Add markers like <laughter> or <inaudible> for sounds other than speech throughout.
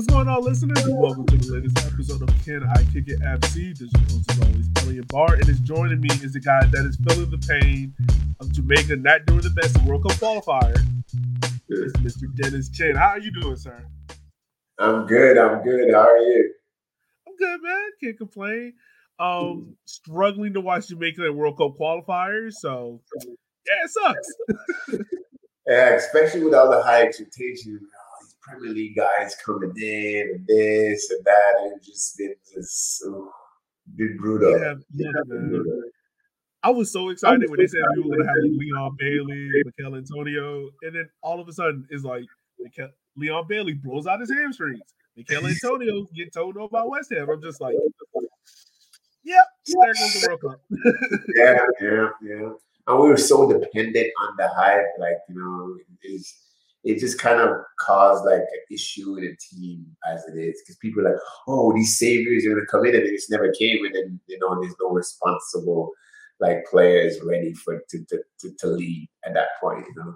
What's going on, listeners? And welcome to the latest episode of Can I Kick It FC. This is host, as always, Elliot Barr, and is joining me is the guy that is feeling the pain of Jamaica not doing the best in World Cup qualifier. It's Mr. Dennis Chin. How are you doing, sir? I'm good. I'm good. How are you? I'm good, man. Can't complain. Um, struggling to watch Jamaica in World Cup qualifiers, so yeah, it sucks. <laughs> yeah, especially with all the high expectations Premier League guys coming in and this and that, and it just been just oh, been brutal. Yeah, yeah, man. I was so excited when they said we were gonna have Leon Bailey, Michail Antonio, and then all of a sudden it's like Leon Bailey blows out his hamstrings. Michail Antonio get told no by West Ham. I'm just like, yep, there goes the World Cup. <laughs> yeah, yeah, yeah. And we were so dependent on the hype, like you know, is it just kind of caused like an issue in a team as it is because people are like, oh, these saviors are gonna come in and they just never came, and then you know there's no responsible like players ready for to to, to, to lead at that point, you know.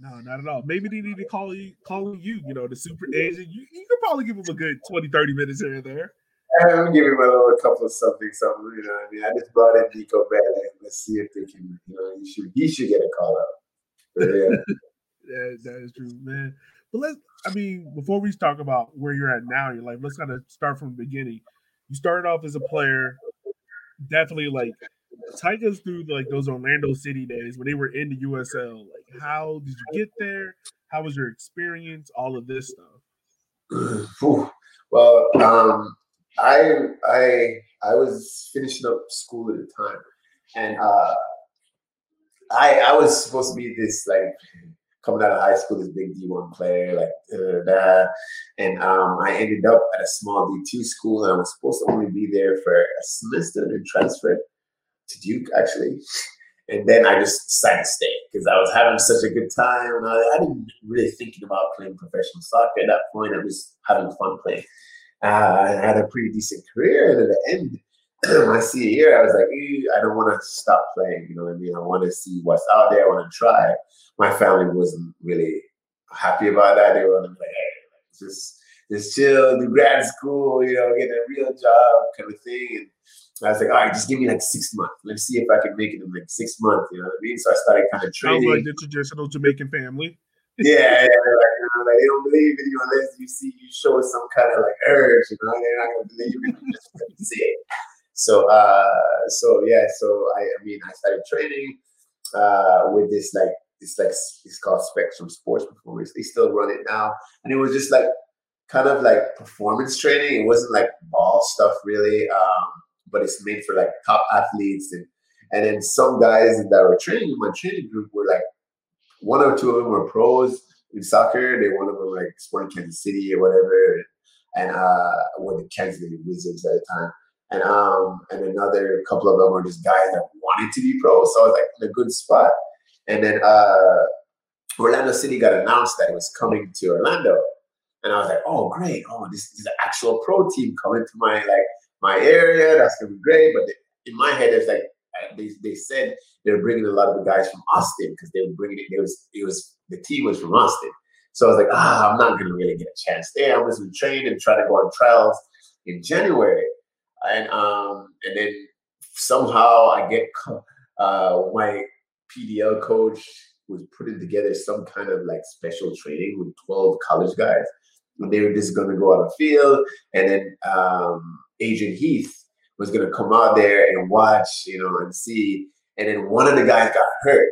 No, not at all. Maybe they need to call you, call you, you know, the super agent. You, you could probably give them a good 20, 30 minutes here and there. I'm giving him a little couple of something, something. You know, I mean, I just brought in Nico Bailey. Let's see if they can. You know, he should he should get a call up. But, yeah. <laughs> that, that is true, man. But let's, I mean, before we talk about where you're at now, you're like, let's kind of start from the beginning. You started off as a player, definitely like take us through like those Orlando City days when they were in the USL. Like, how did you get there? How was your experience? All of this stuff. <clears throat> well, um, I I I was finishing up school at the time, and uh, I I was supposed to be this like coming out of high school, this big D1 player, like da, da. and um, I ended up at a small D2 school, and I was supposed to only be there for a semester and transfer to Duke actually. And then I just decided to stay because I was having such a good time. And I, I, didn't really thinking about playing professional soccer at that point. I was having fun playing. Uh, I had a pretty decent career, and at the end, <clears throat> my senior year, I was like, I don't want to stop playing. You know what I mean? I want to see what's out there. I want to try. My family wasn't really happy about that. They were like, hey, just just chill, do grad school, you know, get a real job kind of thing. And I was like, all right, just give me like six months. Let's see if I can make it in like six months. You know what I mean? So I started kind of training. Sounds like the traditional Jamaican family. <laughs> yeah, yeah, like, you know, like they don't believe in you unless you see you show some kind of like urge. You know, they're not gonna believe in you just because you see it. So, uh, so yeah, so I, I mean, I started training uh, with this like this like it's called Spectrum Sports Performance. They still run it now, and it was just like kind of like performance training. It wasn't like ball stuff really, um, but it's made for like top athletes and and then some guys that were training in my training group were like one or two of them were pros in soccer. They one of them like Sporting Kansas City or whatever, and uh, were the Kansas City Wizards at the time and um and another couple of them were just guys that wanted to be pro. So I was like in a good spot. And then uh Orlando City got announced that it was coming to Orlando. And I was like, oh great, oh this, this is an actual pro team coming to my like my area. That's gonna be great. But in my head, it's like uh, they, they said they were bringing a lot of the guys from Austin because they were bringing it. It was it was the team was from Austin. So I was like, ah, I'm not gonna really get a chance there. I'm just gonna train and try to go on trials in January and um, and then somehow I get <laughs> uh, my PDL coach was putting together some kind of like special training with 12 college guys. And they were just going to go out on field, and then um, Adrian Heath was going to come out there and watch, you know, and see. And then one of the guys got hurt,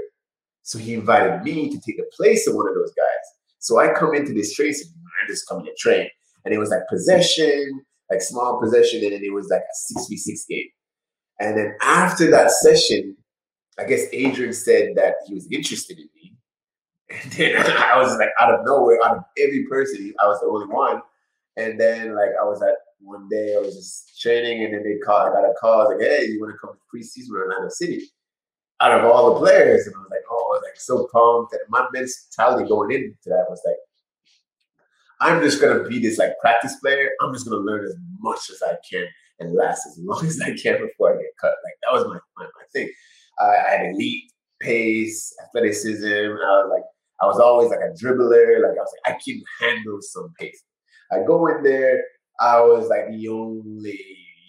so he invited me to take the place of one of those guys. So I come into this trace, and I'm just coming to train, and it was like possession like small possession, and then it was like a six v six game. And then after that session, I guess Adrian said that he was interested in me. <laughs> And then I was like out of nowhere, out of every person, I was the only one. And then like I was at one day, I was just training, and then they called. I got a call. I was like, "Hey, you want to come to preseason with Orlando City?" Out of all the players, and I was like, "Oh, I was like so pumped." And my mentality going into that was like, I'm just gonna be this like practice player. I'm just gonna learn as much as I can and last as long <laughs> as I can before I get cut. Like that was my my, my thing. I had elite pace, athleticism. I was like, I was always like a dribbler. Like I was like, I can handle some pace. I go in there. I was like the only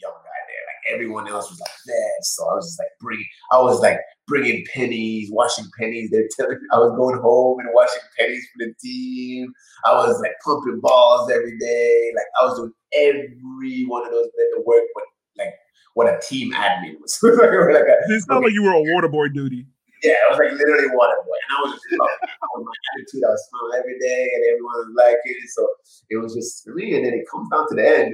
young guy there. Like everyone else was like vets, so I was just like bringing. I was like bringing pennies, washing pennies. They're telling I was going home and washing pennies for the team. I was like pumping balls every day. Like I was doing every one of those of work, but like what a team admin was. <laughs> like a, it sounded like you were a water boy duty. Yeah, it was like literally water boy, and I was just loving <laughs> my attitude. I was smiling every day, and everyone was liking it. So it was just for me. And then it comes down to the end,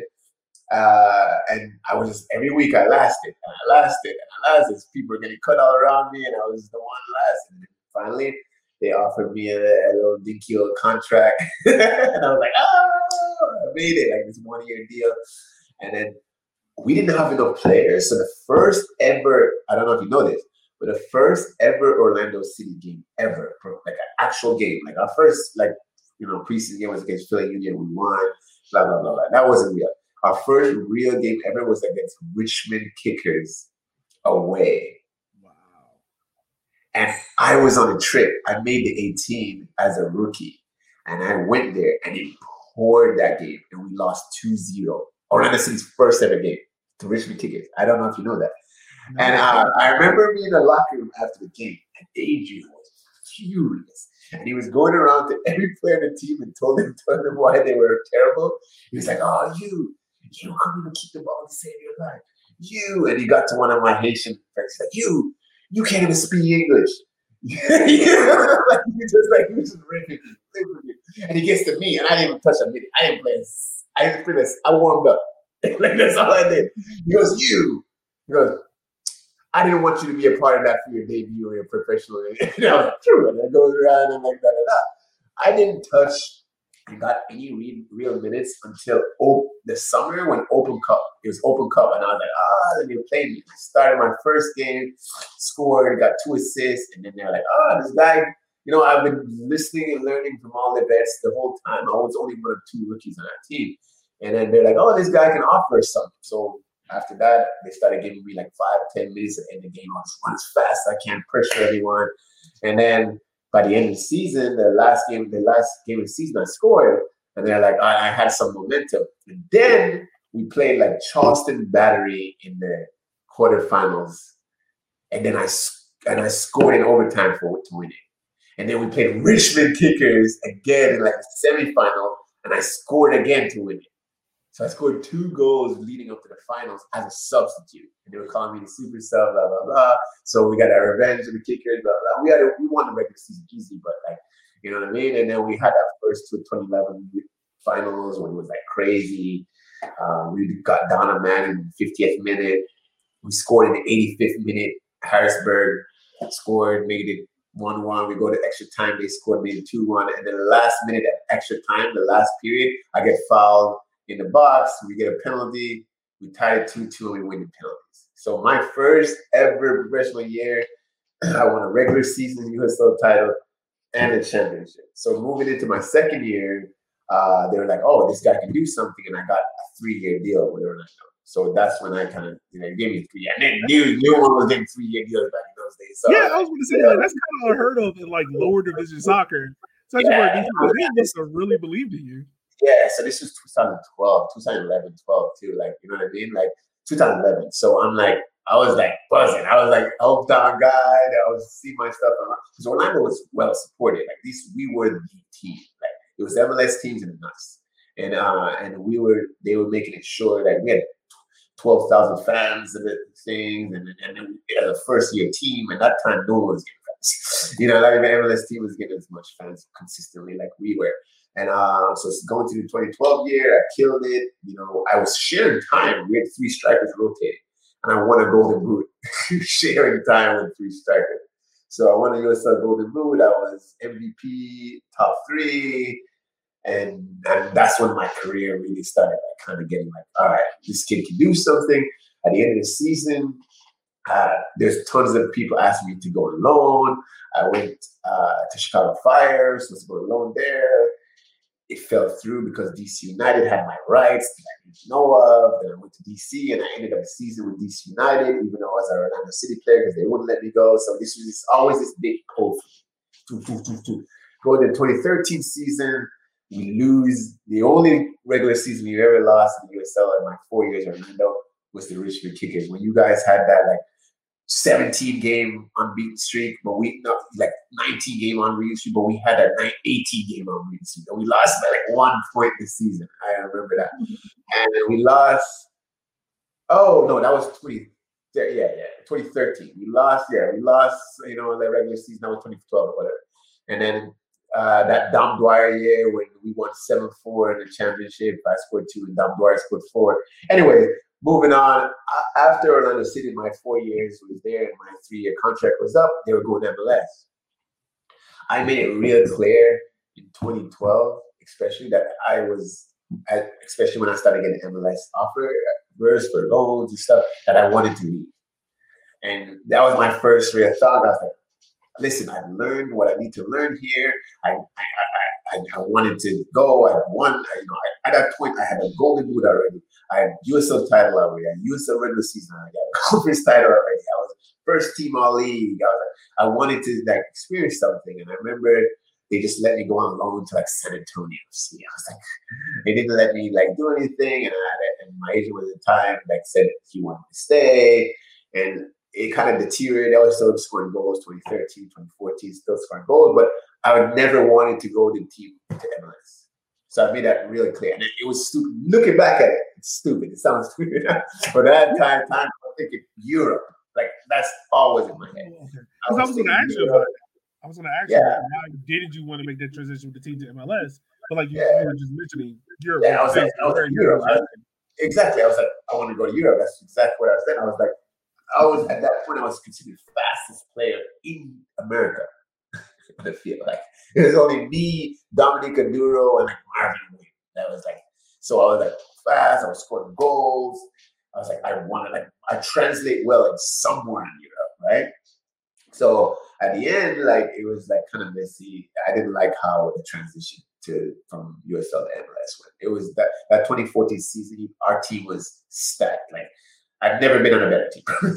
uh, and I was just every week I lasted and I lasted and I lasted. People were getting cut all around me, and I was the one lasting. And finally, they offered me a, a little dinky old contract, <laughs> and I was like, oh, I made it like this one year deal. And then we didn't have enough players, so the first ever I don't know if you know this, but the first ever Orlando City game ever, like an actual game, like our first like you know preseason game was against Philly Union, we won, blah blah blah blah. That wasn't real our first real game ever was against Richmond Kickers away. Wow. And I was on a trip. I made the 18 as a rookie. And I went there and it poured that game. And we lost 2 0. City's first ever game to Richmond Kickers. I don't know if you know that. And uh, I remember being in the locker room after the game, and Adrian was furious. And he was going around to every player in the team and told them, <laughs> told them why they were terrible. He was like, Oh, you, you couldn't even keep the ball to save your life. You and he got to one of my Haitian friends he's like you, you can't even speak English. <laughs> you like, just like he was just ripping and he gets to me, and I didn't even touch a minute. I didn't play. This. I didn't play this. I warmed up. <laughs> like that's all I did. He goes, you. He goes, I didn't want you to be a part of that for your debut or your professional. <laughs> and I was like, true. And it goes around and like da da da. I didn't touch I got any real, real minutes until op- the summer when Open Cup. It was Open Cup, and I was like, ah, let me play me. Started my first game, scored, got two assists, and then they're like, ah, this guy. You know, I've been listening and learning from all the vets the whole time. I was only one of two rookies on that team, and then they're like, oh, this guy can offer something. So after that, they started giving me like five, ten minutes the end the game. I was as fast I can, pressure everyone, and then by the end of the season, the last game, the last game of the season, I scored, and they're like, I, I had some momentum. And then we played like Charleston Battery in the quarterfinals, and then I and I scored in overtime for to win it. And then we played Richmond Kickers again in like the semifinal, and I scored again to win it. So I scored two goals leading up to the finals as a substitute. And they were calling me the super sub, blah, blah, blah. So we got our revenge and the kickers, blah, blah. We had a, we won the regular season easy, but like, you know what I mean? And then we had that first 2011 finals when it was like crazy. Um, we got Donna Man in the 50th minute. We scored in the 85th minute. Harrisburg scored, made it 1 1. We go to extra time. They scored, made it 2 1. And then the last minute at extra time, the last period, I get fouled in the box. We get a penalty. We tie it 2 2 and we win the penalties. So, my first ever professional year, <clears throat> I won a regular season USL title and a championship. So, moving into my second year, uh, they were like, oh, this guy can do something. And I got a three year deal with Orlando. So that's when I kind of, you know, gave me three. And then new, new one was getting three year deals back in those days. So, yeah, I was going to say, yeah. like, that's kind of unheard of in like lower division soccer. So yeah, they must have really believed in you. Yeah, so this was 2012, 2011, 12 too. Like, you know what I mean? Like 2011. So I'm like, I was like buzzing. I was like hometown guy. I was see my stuff. Because Orlando was well supported. Like these, we were the team. Like it was MLS teams and us. And uh, and we were they were making it sure that we had twelve thousand fans and the things, and and then as a first year team, and that time no one was getting fans. <laughs> You know, like the MLS team was getting as much fans consistently like we were. And uh, so going to the 2012 year, I killed it. You know, I was sharing time. We had three strikers rotating, and I won a Golden Boot <laughs> sharing time with three strikers. So I won a USL Golden Boot. I was MVP, top three, and and that's when my career really started. Like kind of getting like, all right, this kid can do something. At the end of the season, uh, there's tons of people asking me to go alone. I went uh, to Chicago Fire, supposed to go on loan there it fell through because DC United had my rights that I didn't know of. Then I went to DC and I ended up the season with DC United, even though I was a Orlando City player because they wouldn't let me go. So this was always this big pull for me. Go to the 2013 season, We lose the only regular season we ever lost in the USL in my four years in Orlando was the Richmond Kickers. When you guys had that like 17 game unbeaten streak, but we not like 19 game unbeaten streak, but we had a 18 game unbeaten streak. And we lost by like one point this season. I remember that. And we lost. Oh no, that was 20. Yeah, yeah, 2013. We lost. Yeah, we lost. You know, the regular season. That was 2012 or whatever. And then uh, that Dom Dwyer year when we won 7 4 in the championship. I scored two and Dom Dwyer scored four. Anyway, moving on. After Orlando City, my four years was there and my three year contract was up, they were going MLS. I made it real clear in 2012, especially that I was, especially when I started getting MLS offers for loans and stuff, that I wanted to leave. And that was my first real thought. I was like, listen, I've learned what I need to learn here. I, I, I, I wanted to go. I won. I, you know, at that point, I had a golden boot already. I had USL title already. I had USL regular season. I got a <laughs> conference title already. I was first team all league. I, was, I wanted to like experience something, and I remember they just let me go on loan to like San Antonio. See, I was like, <laughs> they didn't let me like do anything, and, I, and my agent was at the time like said he wanted to stay, and it kind of deteriorated. I was still scoring goals 2013, 2014, still scoring goals, but I would never wanted to go to team to MLS. So I made that really clear. And it, it, was stupid. Looking back at it, it's stupid. It sounds stupid. but at that time, time I was thinking Europe. Like that's always in my head. Because I was, going to ask you about it. I was going to ask yeah. you why didn't you want to make that transition with the team to MLS? But like you, yeah. you were just mentioning Europe. Yeah, I was like, I was like Europe. I, exactly. I was like, I want to go to Europe. That's exactly what I was saying. I was like, I was at that point I was considered the fastest player in America on the field. Like <laughs> it was only me, Dominic Oduro, and like Marvin Wayne. That was like so I was like fast, I was scoring goals. I was like, I want to like I translate well in somewhere in Europe, right? So at the end, like it was like kind of messy. I didn't like how the transition to from USL to MLS went. It was that that 2014 season, our team was stacked. Like I've never been on a better team. <laughs>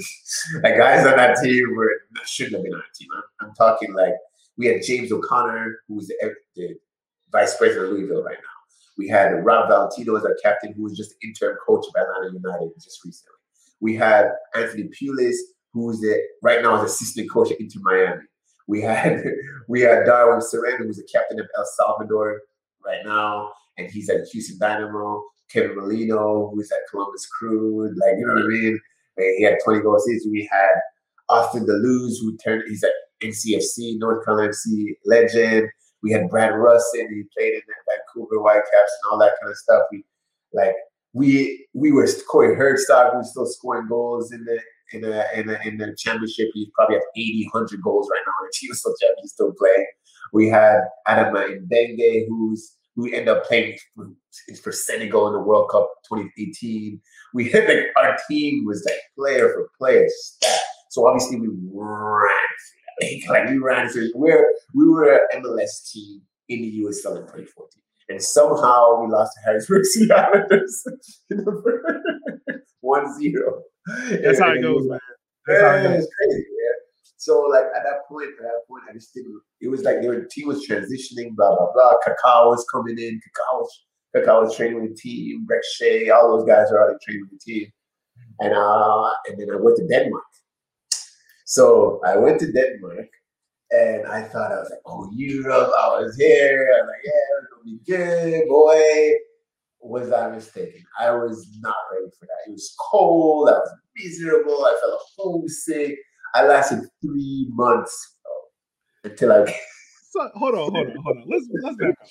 like guys on that team were shouldn't have been on a team. I'm, I'm talking like we had James O'Connor, who's the, the, vice president of Louisville right now. We had Rob Valentino as our captain, who was just interim coach of Atlanta United just recently. We had Anthony Pulis, who's the right now is assistant coach at Inter Miami. We had <laughs> we had Darwin Cerén, who's the captain of El Salvador right now, and he's at Houston Dynamo. Kevin Molino, who's at Columbus Crew, like you know what I mean. And he had 20 goals. We had Austin da Luz, who turned he's at NCFC, North Carolina FC legend. We had Brad Rusin, he played in the Vancouver Whitecaps and all that kind of stuff. We like we we were Corey Hertzog, who was still scoring goals in the in the in the, in the championship. He's probably at 80, 100 goals right now on the team. <laughs> So he's still playing. We had Adama Mbengue, who's who ended up playing for, for Senegal in the World Cup 2018. We had like our team was like player for player stat. So obviously we ran like we ran through we're we were an MLS team in the USL in 2014. And somehow we lost to Harrisburg <laughs> Sea Islanders <laughs> 1 0. That's how it goes, man. That's yeah, how it goes. It's crazy, man. So like at that point, at that point, I just didn't. It was like their team was transitioning, blah blah blah. Kaká was coming in. Kaká was Kaká was training with the team. Brek Shea, all those guys are already training with the team. And uh, and then I went to Denmark. So I went to Denmark, and I thought I was like, oh Europe. I was here. I was like, yeah, it's gonna be good, boy. Was I mistaken? I was not ready for that. It was cold. I was miserable. I felt homesick. I lasted three months until I. so, hold on, hold on, hold on. Let's let's back up.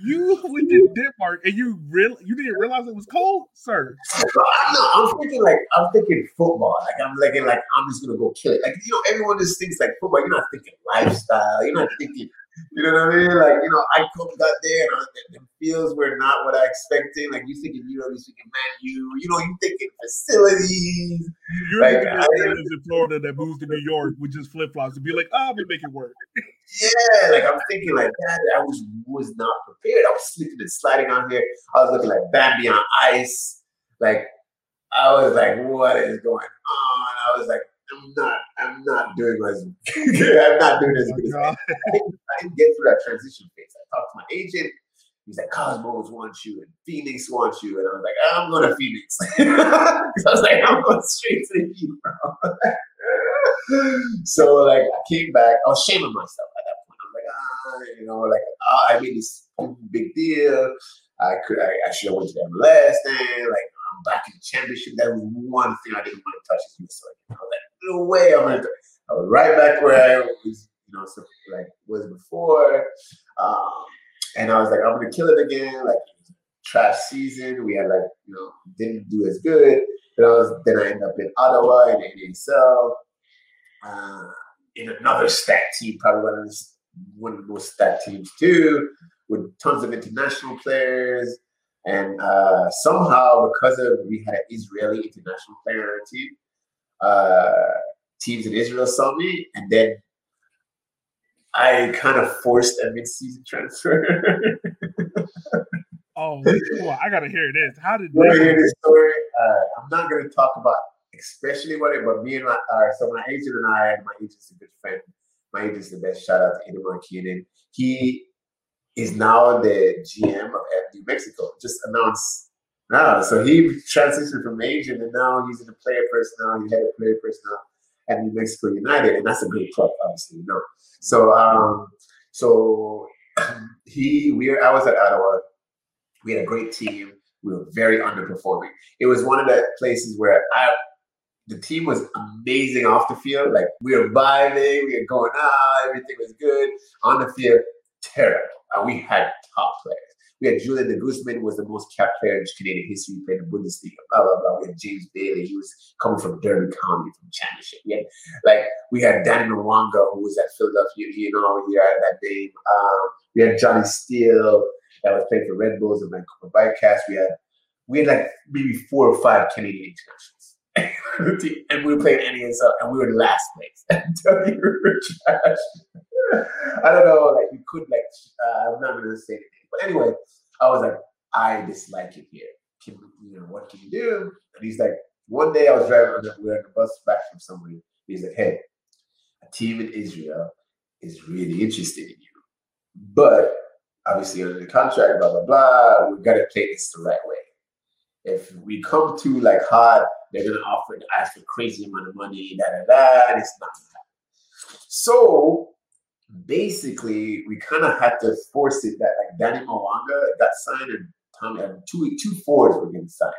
You went to Denmark and you real you didn't realize it was cold, sir. No, I'm thinking like I'm thinking football. Like I'm thinking like I'm just gonna go kill it. Like you know, everyone just thinks like football. You're not thinking lifestyle. You're not thinking you know what I mean? Like, you know, I come got there and uh, the, the fields were not what I expected. Like, you thinking Europe, you thinking Man you know, you thinking facilities. You're like, I, in Florida that moves to New York with just flip flops and be like, oh, we make it work. yeah, like I'm thinking like that. I was was not prepared. I was slipping and sliding on here. I was looking like Bambi on ice. Like, I was like, what is going on? I was like, I'm not. I'm not doing as. <laughs> <laughs> I'm not doing as good as <laughs> I, I didn't get through that transition phase. I talked to my agent. He's like, Cosmos wants you and Phoenix wants you. And I was like, I'm going to Phoenix. I was like, I'm going straight to the Heat, bro. so like I came back, I was shaming myself at that point. I was like, ah, you know, like ah, I made this big deal. I could I, I should have went to the MLS thing. Like I'm back in the championship. That was one thing I didn't want to touch is USA. I was like, no way I'm gonna I was right back where I was, you know, so like was before. Um, and I was like, I'm gonna kill it again. Like trash season. We had like, you know, didn't do as good. But I was then I ended up in Ottawa in the. Uh, in another stack team, probably one of the, one of the most stacked teams too, with tons of international players. And uh, somehow, because of we had an Israeli international player on our team, uh, teams in Israel saw me, and then I kind of forced a mid-season transfer. <laughs> oh, cool. I gotta hear this. How did <laughs> you hear this story? Uh, I'm not gonna talk about especially what it, but me and my, uh, so my agent and I, and my agent's a good friend. My agent's the best. Shout out to Edamar Keenan. He is now the GM of New Mexico. Just announced now. So he transitioned from agent and now he's in the player personnel. He had a player personnel at New Mexico United, and that's a great club, obviously, you know. So um, so <clears throat> he we were I was at Ottawa. We had a great team. We were very underperforming. It was one of the places where I the team was amazing off the field. Like we were vibing, we were going out, everything was good. On the field, terrible. And we had top players. We had Julian de Guzman was the most capped player in Canadian history, played in the Bundesliga, blah, blah, blah. We had James Bailey. He was coming from Derby County from championship. Had like we had Danny Mwanga, who was at Philadelphia, you know, he had that name. Um, we had Johnny Steele that was playing for Red Bulls and Vancouver Whitecaps. We had we had like maybe four or five Canadian internationals <laughs> and we were playing NASL, and we were last place. <laughs> I don't know, like we could like uh, I'm not gonna say anything, but anyway, I was like, I dislike it here. Can you know what can you do? And he's like, one day I was driving, were on the bus back from somewhere. He's like, hey, a team in Israel is really interested in you, but obviously under the contract, blah blah blah. We've got to play this the right way. If we come to like hard they're gonna offer ask for crazy amount of money, da da da. It's not So basically, we kind of had to force it that like Danny Mwanga got signed and Tommy and two two fours were getting signed.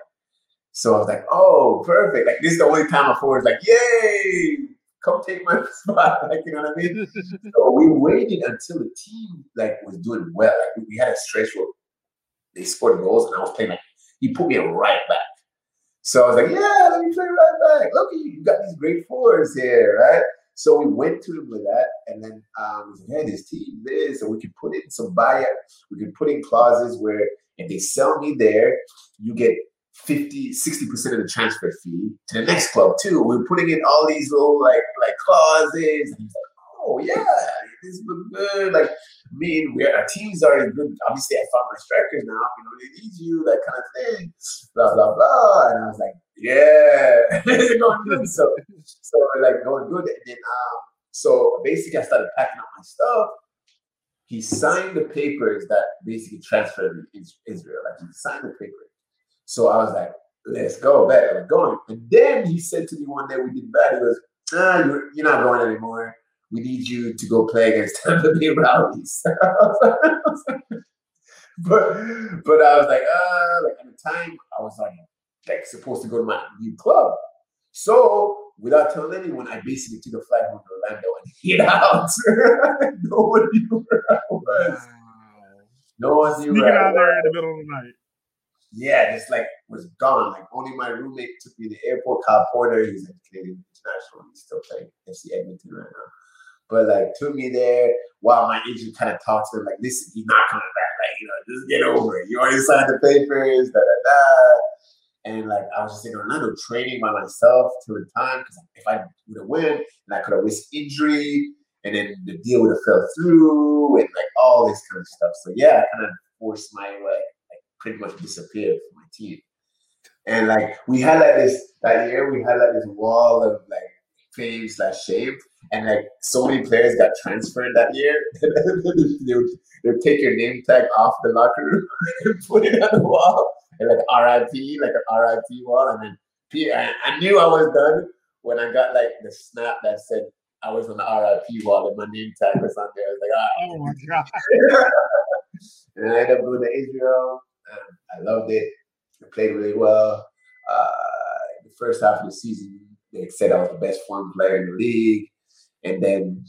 So I was like, oh, perfect. Like this is the only time a forward is like, yay, come take my <laughs> spot. Like, you know what I mean? <laughs> so we waited until the team like was doing well. Like we had a stretch where they scored goals and I was playing like he put me right back. So I was like, yeah, let me play right back. Look, you got these great fours here, right? So we went to them with that, and then um, hey, this team this, and we can put in some buyout. We can put in clauses where if they sell me there, you get 50, 60% of the transfer fee to the next club too. We're putting in all these little like like clauses. And he's oh yeah, this look good. Like me and we our team's already good. Obviously, I found my strikers now. You know, they need you, that kind of thing. Blah blah blah. And I was like, yeah, <laughs> it's going good. So so like going good. And then um, so basically, I started packing up my stuff. He signed the papers that basically transferred me to Israel. Like he signed the paper. So I was like, let's go, back. We're going. And then he said to me one day, we did bad. He goes, ah, you're, you're not going anymore we need you to go play against <laughs> Tampa Bay Rowdies. <laughs> but but I was like, uh, like at the time I was like like supposed to go to my new club. So without telling anyone, I basically took a flight home to Orlando and <laughs> hid out. no one knew where I was. No one knew Sneaking out there in the middle of the night. Yeah, just like was gone. Like only my roommate took me to the airport. Kyle Porter, he's a Canadian international. He's still playing FC Edmonton right now but like took me there while my agent kind of talked to him like, listen, he's not coming back. Like, you know, just get over it. You already signed the papers, da da da. And like I was just in Orlando training by myself till the time because if I would have win, and I could have risked injury, and then the deal would have fell through, and like all this kind of stuff. So yeah, I kind of forced my way, like pretty much disappeared from my team. And like we had like this that year, we had like this wall of like fame slash shame. And like so many players got transferred that year. <laughs> they, would, they would take your name tag off the locker room <laughs> and put it on the wall and like RIP, like an RIP wall. And then I knew I was done when I got like the snap that said I was on the RIP wall and my name tag was on there. I was like, oh, oh my <laughs> god. and I ended up going to Israel. I loved it. I played really well. Uh, the first half of the season, they said I was the best form player in the league. And then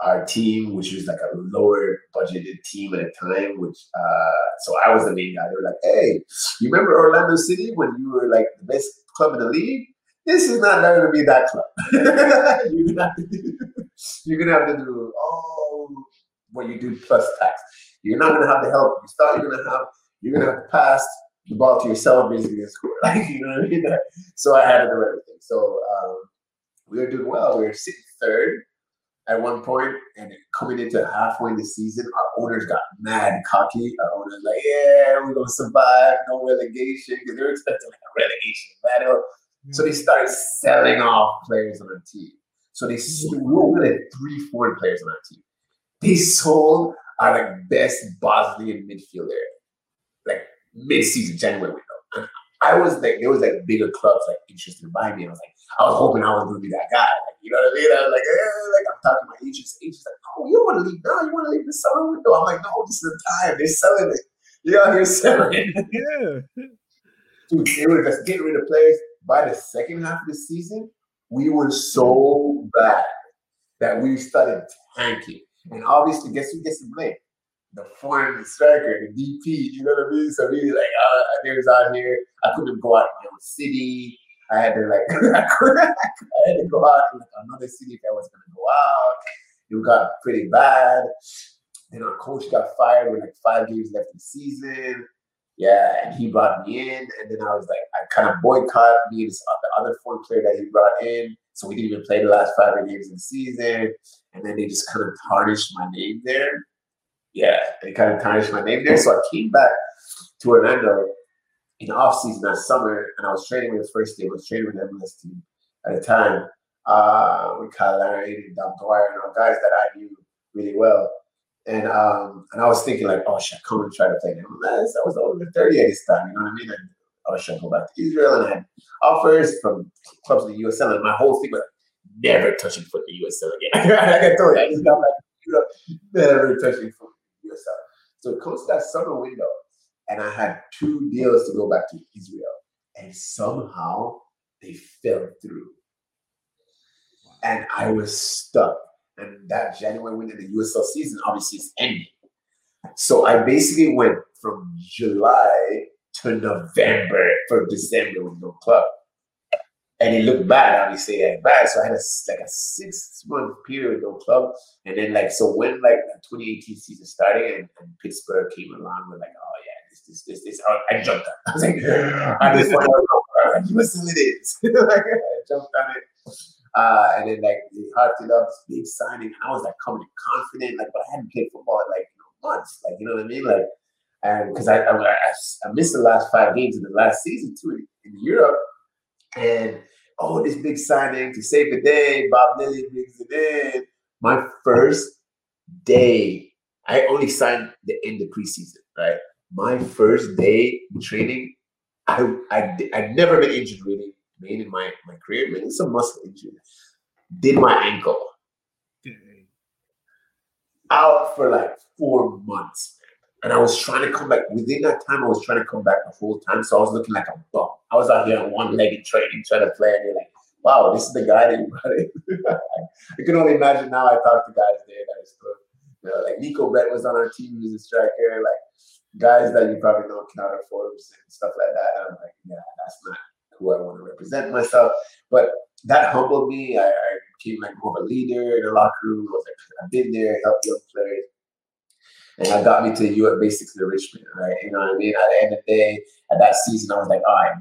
our team, which was like a lower budgeted team at the time, which uh, so I was the main guy. They were like, "Hey, you remember Orlando City when you were like the best club in the league? This is not going to be that club. <laughs> you're gonna have to do, you're gonna have to do all what you do plus tax. You're not gonna have the help you thought you're gonna have. You're gonna have to pass the ball to yourself basically and score. <laughs> Like you know what I mean? So I had to do everything. So um, we were doing well. We were sitting third at one point, and coming into halfway in the season, our owners got mad cocky. Our owners like, "Yeah, we're gonna survive, no relegation," because they were expecting like a relegation battle. So they started selling off players on our team. So they we only had three foreign players on our team. They sold our like best Bosnian midfielder, like mid-season January window. I was like, there was like bigger clubs like interested in buying me. And I was like, I was hoping I was gonna be that guy. Like, you know what I mean? I was like, eh, like I'm talking to my agents. Agents like, oh, you want to leave now? You want to leave the summer window? I'm like, no, this is the time. They're selling it. You out here <laughs> selling it. Yeah. Dude, they were just getting rid of players. By the second half of the season, we were so bad that we started tanking. And obviously, guess who gets the blame? The foreign striker, the DP. You know what I mean? So he's like, uh, there's out here. I couldn't go out in own city. I had to like, <laughs> I had to go out in like another city if I was gonna go out. It got pretty bad. Then our coach got fired with like five games left in the season. Yeah, and he brought me in, and then I was like, I kind of boycott me and the other foreign player that he brought in. So we didn't even play the last five games of the season. And then they just kind of tarnished my name there. Yeah, it kind of tarnished my name there. So I came back to Orlando in the off season that summer, and I was training with the first team. I was training with the MLS team at the time uh, with Kyle Larin and Dom Dwyer and all guys that I knew really well. And um, and I was thinking like, oh, should I come and try to play them? I was over 30 at this time, you know what I mean? And, oh, should I go back to Israel? And I had offers from clubs in the USL, and my whole thing was never touching foot in the USL again. <laughs> I told you, I just got like, you know, never touching foot in the USL. So it comes to that summer window, and I had two deals to go back to Israel, and somehow they fell through, and I was stuck. And that January window, the USL season obviously is ending. So I basically went from July to November for December with no club and it looked bad. Obviously, like bad. So I had a, like a six month period with no club, and then like so when like the 2018 season started and, and Pittsburgh came along, we're like, oh yeah, this this this this. I, I jumped on. <laughs> I was like, I just want to listen it is. <laughs> like, I jumped on it. Uh, and then like they harped it up, this big signing. I was like coming confident, like, but I hadn't played football in like you know, months, like you know what I mean, like, and because I, I, I missed the last five games in the last season too in Europe, and oh, this big signing to save the day. Bob Lilley brings it in. My first day, I only signed the end of preseason, right? My first day training, I, I, I'd never been injured really, maybe in my, my career, maybe some muscle injury. Did my ankle. Out for like four months. And I was trying to come back. Within that time, I was trying to come back the whole time. So I was looking like a bum. I was out here on one legged training, trying to play. And they're like, wow, this is the guy that you <laughs> brought in. I can only imagine now I talk to guys there that is good. You know, like Neco Brett was on our team, he was a striker. Like guys that you probably know, Kenardo Forbes and stuff like that. And I'm like, yeah, that's not who I want to represent myself. But that humbled me. I, I became like more of a leader in the locker room. I was like, I've been there, helped young players and that got me to U basically Richmond, right? You know what I mean? At the end of the day, at that season, I was like, all right,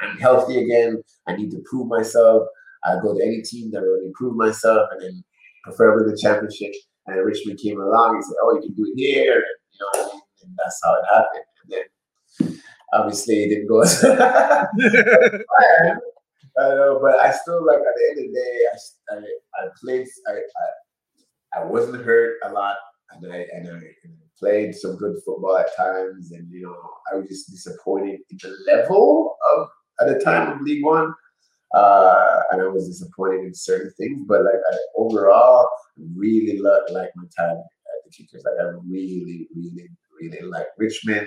I'm healthy again. I need to prove myself. I go to any team that really prove myself, and then preferably the championship. And Richmond came along and said, "Oh, you can do it here," and, you know? And that's how it happened. And then obviously it didn't go as <laughs> I know, but I still like at the end of the day, I I, I played. I, I I wasn't hurt a lot, and I and I played some good football at times, and you know I was just disappointed in the level of at the time of League One, uh, and I was disappointed in certain things. But like I, overall, really loved like my time at the Kickers. Like I really, really, really like Richmond.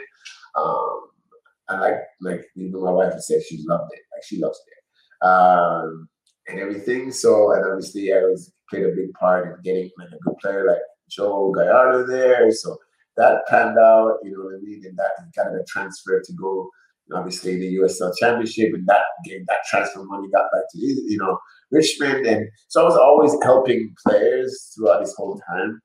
Um, and like like even my wife said, she loved it. Like she loves it. Um, and everything. So and obviously I was played a big part in getting like a good player like Joe Gallardo there. So that panned out, you know what I mean? And that kind of a transfer to go obviously the USL Championship, and that game, that transfer money got back to you know Richmond, and so I was always helping players throughout this whole time,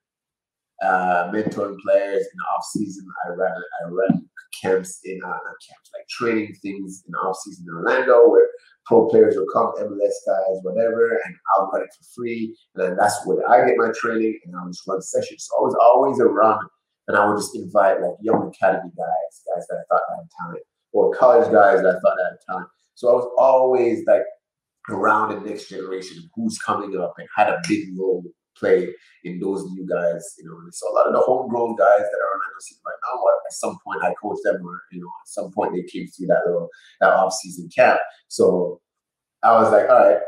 uh, mentoring players in the off season. I ran I ran camps in uh, camps like training things in the off season in Orlando where pro players will come, MLS guys, whatever, and I'll run it for free, and then that's where I get my training, and I'll just run sessions. So I was always around. And I would just invite like young academy guys, guys that I thought had talent or college guys that I thought at the time. So I was always like around the next generation who's coming up and had a big role play in those new guys, you know. So a lot of the homegrown guys that are on NOC right now, at some point I coached them or, you know, at some point they came through that little that off-season camp. So I was like, all right,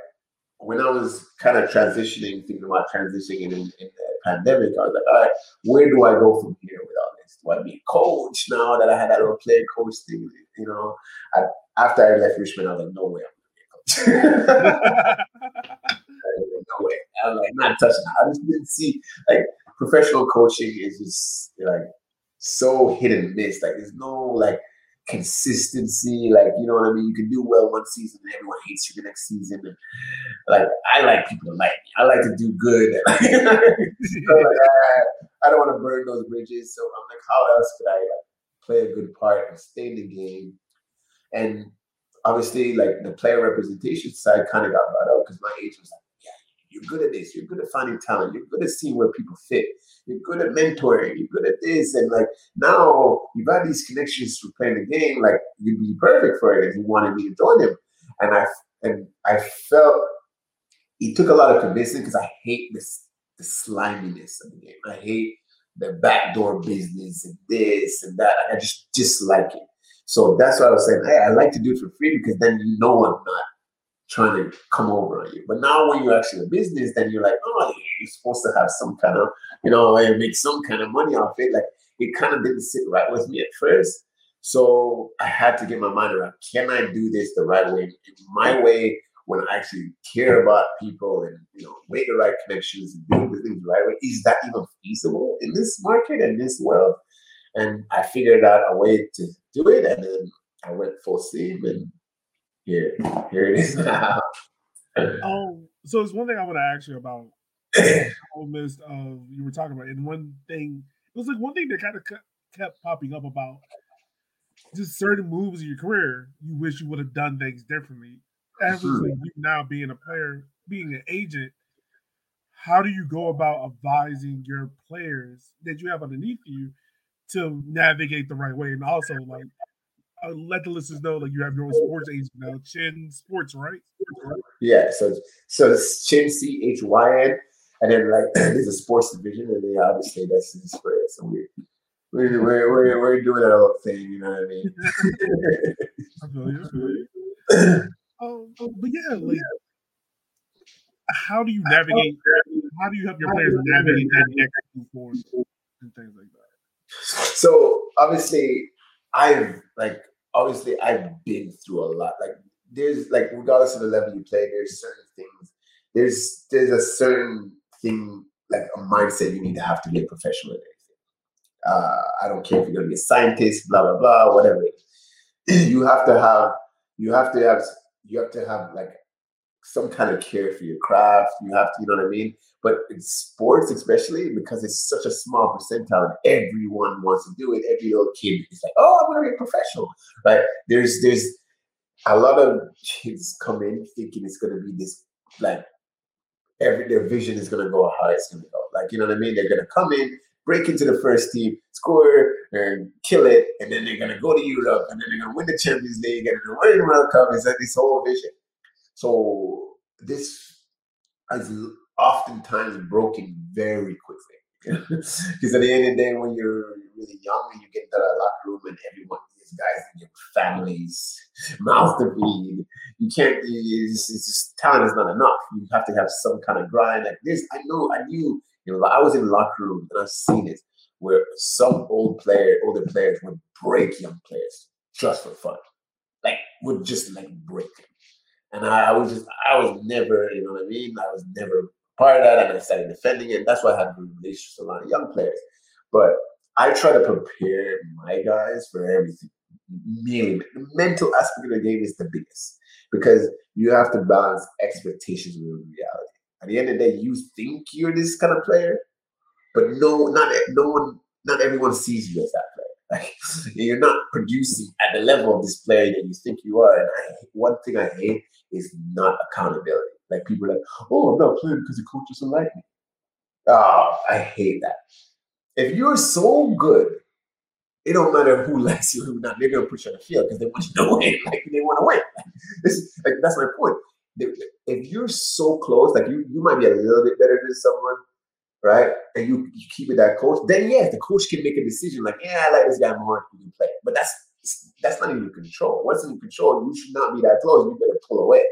when I was kind of transitioning, thinking about transitioning in, in, in the pandemic, I was like, all right, where do I go from here with all this? Do I be a coach now that I had that little player coach thing? You know, I, after I left Richmond, I was like, no way I'm no way. I was like, not touching. I just didn't see, like, professional coaching is just, like, so hit and miss. Like, there's no, like, consistency. Like, you know what I mean? You can do well one season and everyone hates you the next season. And like, I like people to like me. I like to do good. <laughs> so, like, I, I, don't want to burn those bridges. So I'm like, how else could I like play a good part and stay in the game? And obviously, like the player representation side kind of got brought up because my agent was like, yeah, you're good at this. You're good at finding talent. You're good at seeing where people fit. You're good at mentoring. You're good at this. And like now you've had these connections to playing the game. Like you'd be perfect for it if you wanted me to join them. And I and I felt it took a lot of convincing because I hate this the sliminess of the game. I hate the backdoor business and this and that. I just dislike it. So that's why I was saying, hey, I like to do it for free because then you know I'm not trying to come over on you. But now when you're actually a business, then you're like, oh, you're supposed to have some kind of, you know, make some kind of money off it. Like it kind of didn't sit right with me at first. So I had to get my mind around, can I do this the right way? My way when I actually care about people and you know make the right connections and do the things the right way. Is that even feasible in this market and this world? And I figured out a way to do it, and then I went full steam, and here, here it is <laughs> now. oh, so it's one thing I want to ask you about. <coughs> Almost, uh, you were talking about, and one thing it was like one thing that kind of kept popping up about just certain moves in your career. You wish you would have done things differently obviously you now being a player, being an agent, how do you go about advising your players that you have underneath you to navigate the right way and also like uh, let the listeners know like you have your own sports agent now, Chyn Sports, right? Yeah, so so it's Chyn C H Y N, and then like <clears throat> there's a sports division, and then obviously that's the spread. So we we're, we're, we're, we're doing that whole thing, you know what I mean? <laughs> <laughs> I feel you, I feel you. <clears throat> Um, but yeah, like, how do you navigate? How do you help your players navigate that next forward and things like that? <laughs> So obviously, I've like obviously I've been through a lot. Like there's like regardless of the level you play, there's certain things. There's there's a certain thing like a mindset you need to have to be a professional at anything. Uh, I don't care if you're gonna be a scientist, blah blah blah, whatever. <clears throat> You have to have you have to have you have to have like some kind of care for your craft. You have to, you know what I mean? But in sports, especially because it's such a small percentile and everyone wants to do it. Every little kid is like, oh, I'm gonna be a professional. Right? There's there's a lot of kids come in thinking it's gonna be this like every their vision is gonna go how it's gonna go. Like, you know what I mean? They're gonna come in, break into the first team, score and kill it, and then they're gonna go to Europe, and then they're gonna win the Champions League, and then win the World Cup. Is like this whole vision. So this is oftentimes broken very quickly. <laughs> Because at the end of the day, when you're really young and you get into that locker room and everyone, these guys and your families, <laughs> mouth to feed, you can't, it's, it's just, talent is not enough. You have to have some kind of grind like this. I know, I knew, you know, I was in the locker room and I've seen it where some old player, older players would break young players just for fun. Like, would just like break them. And I, I was just, I was never, you know what I mean? I was never part of that, and I started defending it. That's why I had relationships with a lot of young players. But I try to prepare my guys for everything. Mainly, the mental aspect of the game is the biggest because you have to balance expectations with reality. At the end of the day, you think you're this kind of player, but no, not no one, not everyone sees you as that. Like <laughs> you're not producing at the level of this player that you think you are. And I, one thing I hate is not accountability. Like people are like, oh, I'm not playing because the coach doesn't like me. Oh, I hate that. If you're so good, it don't matter who <laughs> likes you who not. They're gonna put you on the field because they want you to win. <laughs> Like they want to win. this, like that's my point. If you're so close, like you, you might be a little bit better than someone, right? And you, you keep it that coach, then yes, the coach can make a decision like, yeah, I like this guy more, you can play. But that's that's not in your control. Once in control, you should not be that close. You better pull away.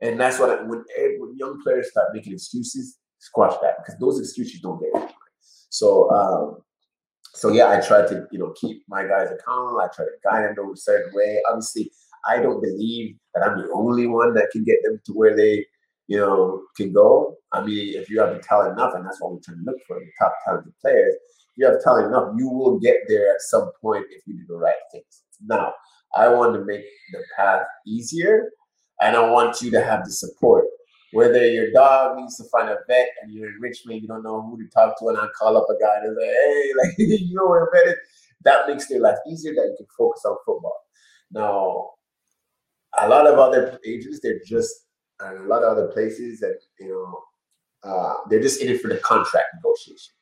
And that's what I, when when young players start making excuses, squash that because those excuses don't get anywhere. So um, so yeah, I try to you know keep my guys accountable. I try to guide them a certain way. Obviously, I don't believe that I'm the only one that can get them to where they you know can go. I mean, if you have the talent enough, and that's what we're trying to look for, the top talented players. If you have talent enough, you will get there at some point if you do the right things. Now, I want to make the path easier and I want you to have the support. Whether your dog needs to find a vet and you're in Richmond, you don't know who to talk to, and I call up a guy and say, hey, <laughs> like you know a vet. That makes their life easier that you can focus on football. Now, a lot of other agents, they're just and a lot of other places that you know, uh, they're just in it for the contract negotiation.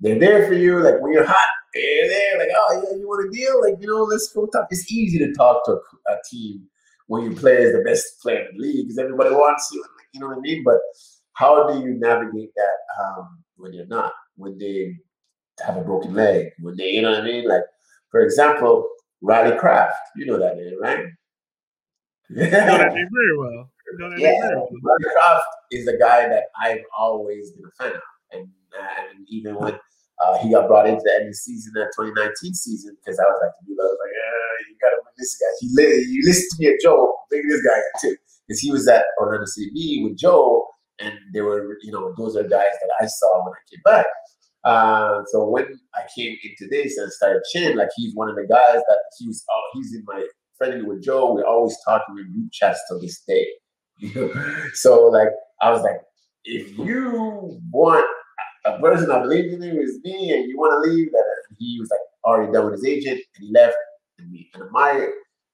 They're there for you, like when you're hot, they're there, like, oh yeah, you want a deal? Like, you know, let's go talk. It's easy to talk to a, a team when you play as the best player in the league because everybody wants you. You know what I mean? But how do you navigate that um, when you're not? When they have a broken leg? When they, you know what I mean? Like, for example, Riley Kraft. You know that name, right? That very well. Yeah, Kraft is a guy that I've always been a fan of, and, and even when uh, he got brought into the end of the season, that 2019 season, because I was like, I was like, yeah, you got to win this guy. He li- you listen to me at Joe, maybe this guy too, because he was at Orlando City B with Joe, and they were, you know, those are guys that I saw when I came back. Uh, so when I came into this and started Chyn, like he's one of the guys that he was, oh, he's in my friendly with Joe. We're always talking in group chats to this day. <laughs> so like I was like, if you want a person I believe in is me, and you want to leave, that he was like already done with his agent, and he left. And, me. and my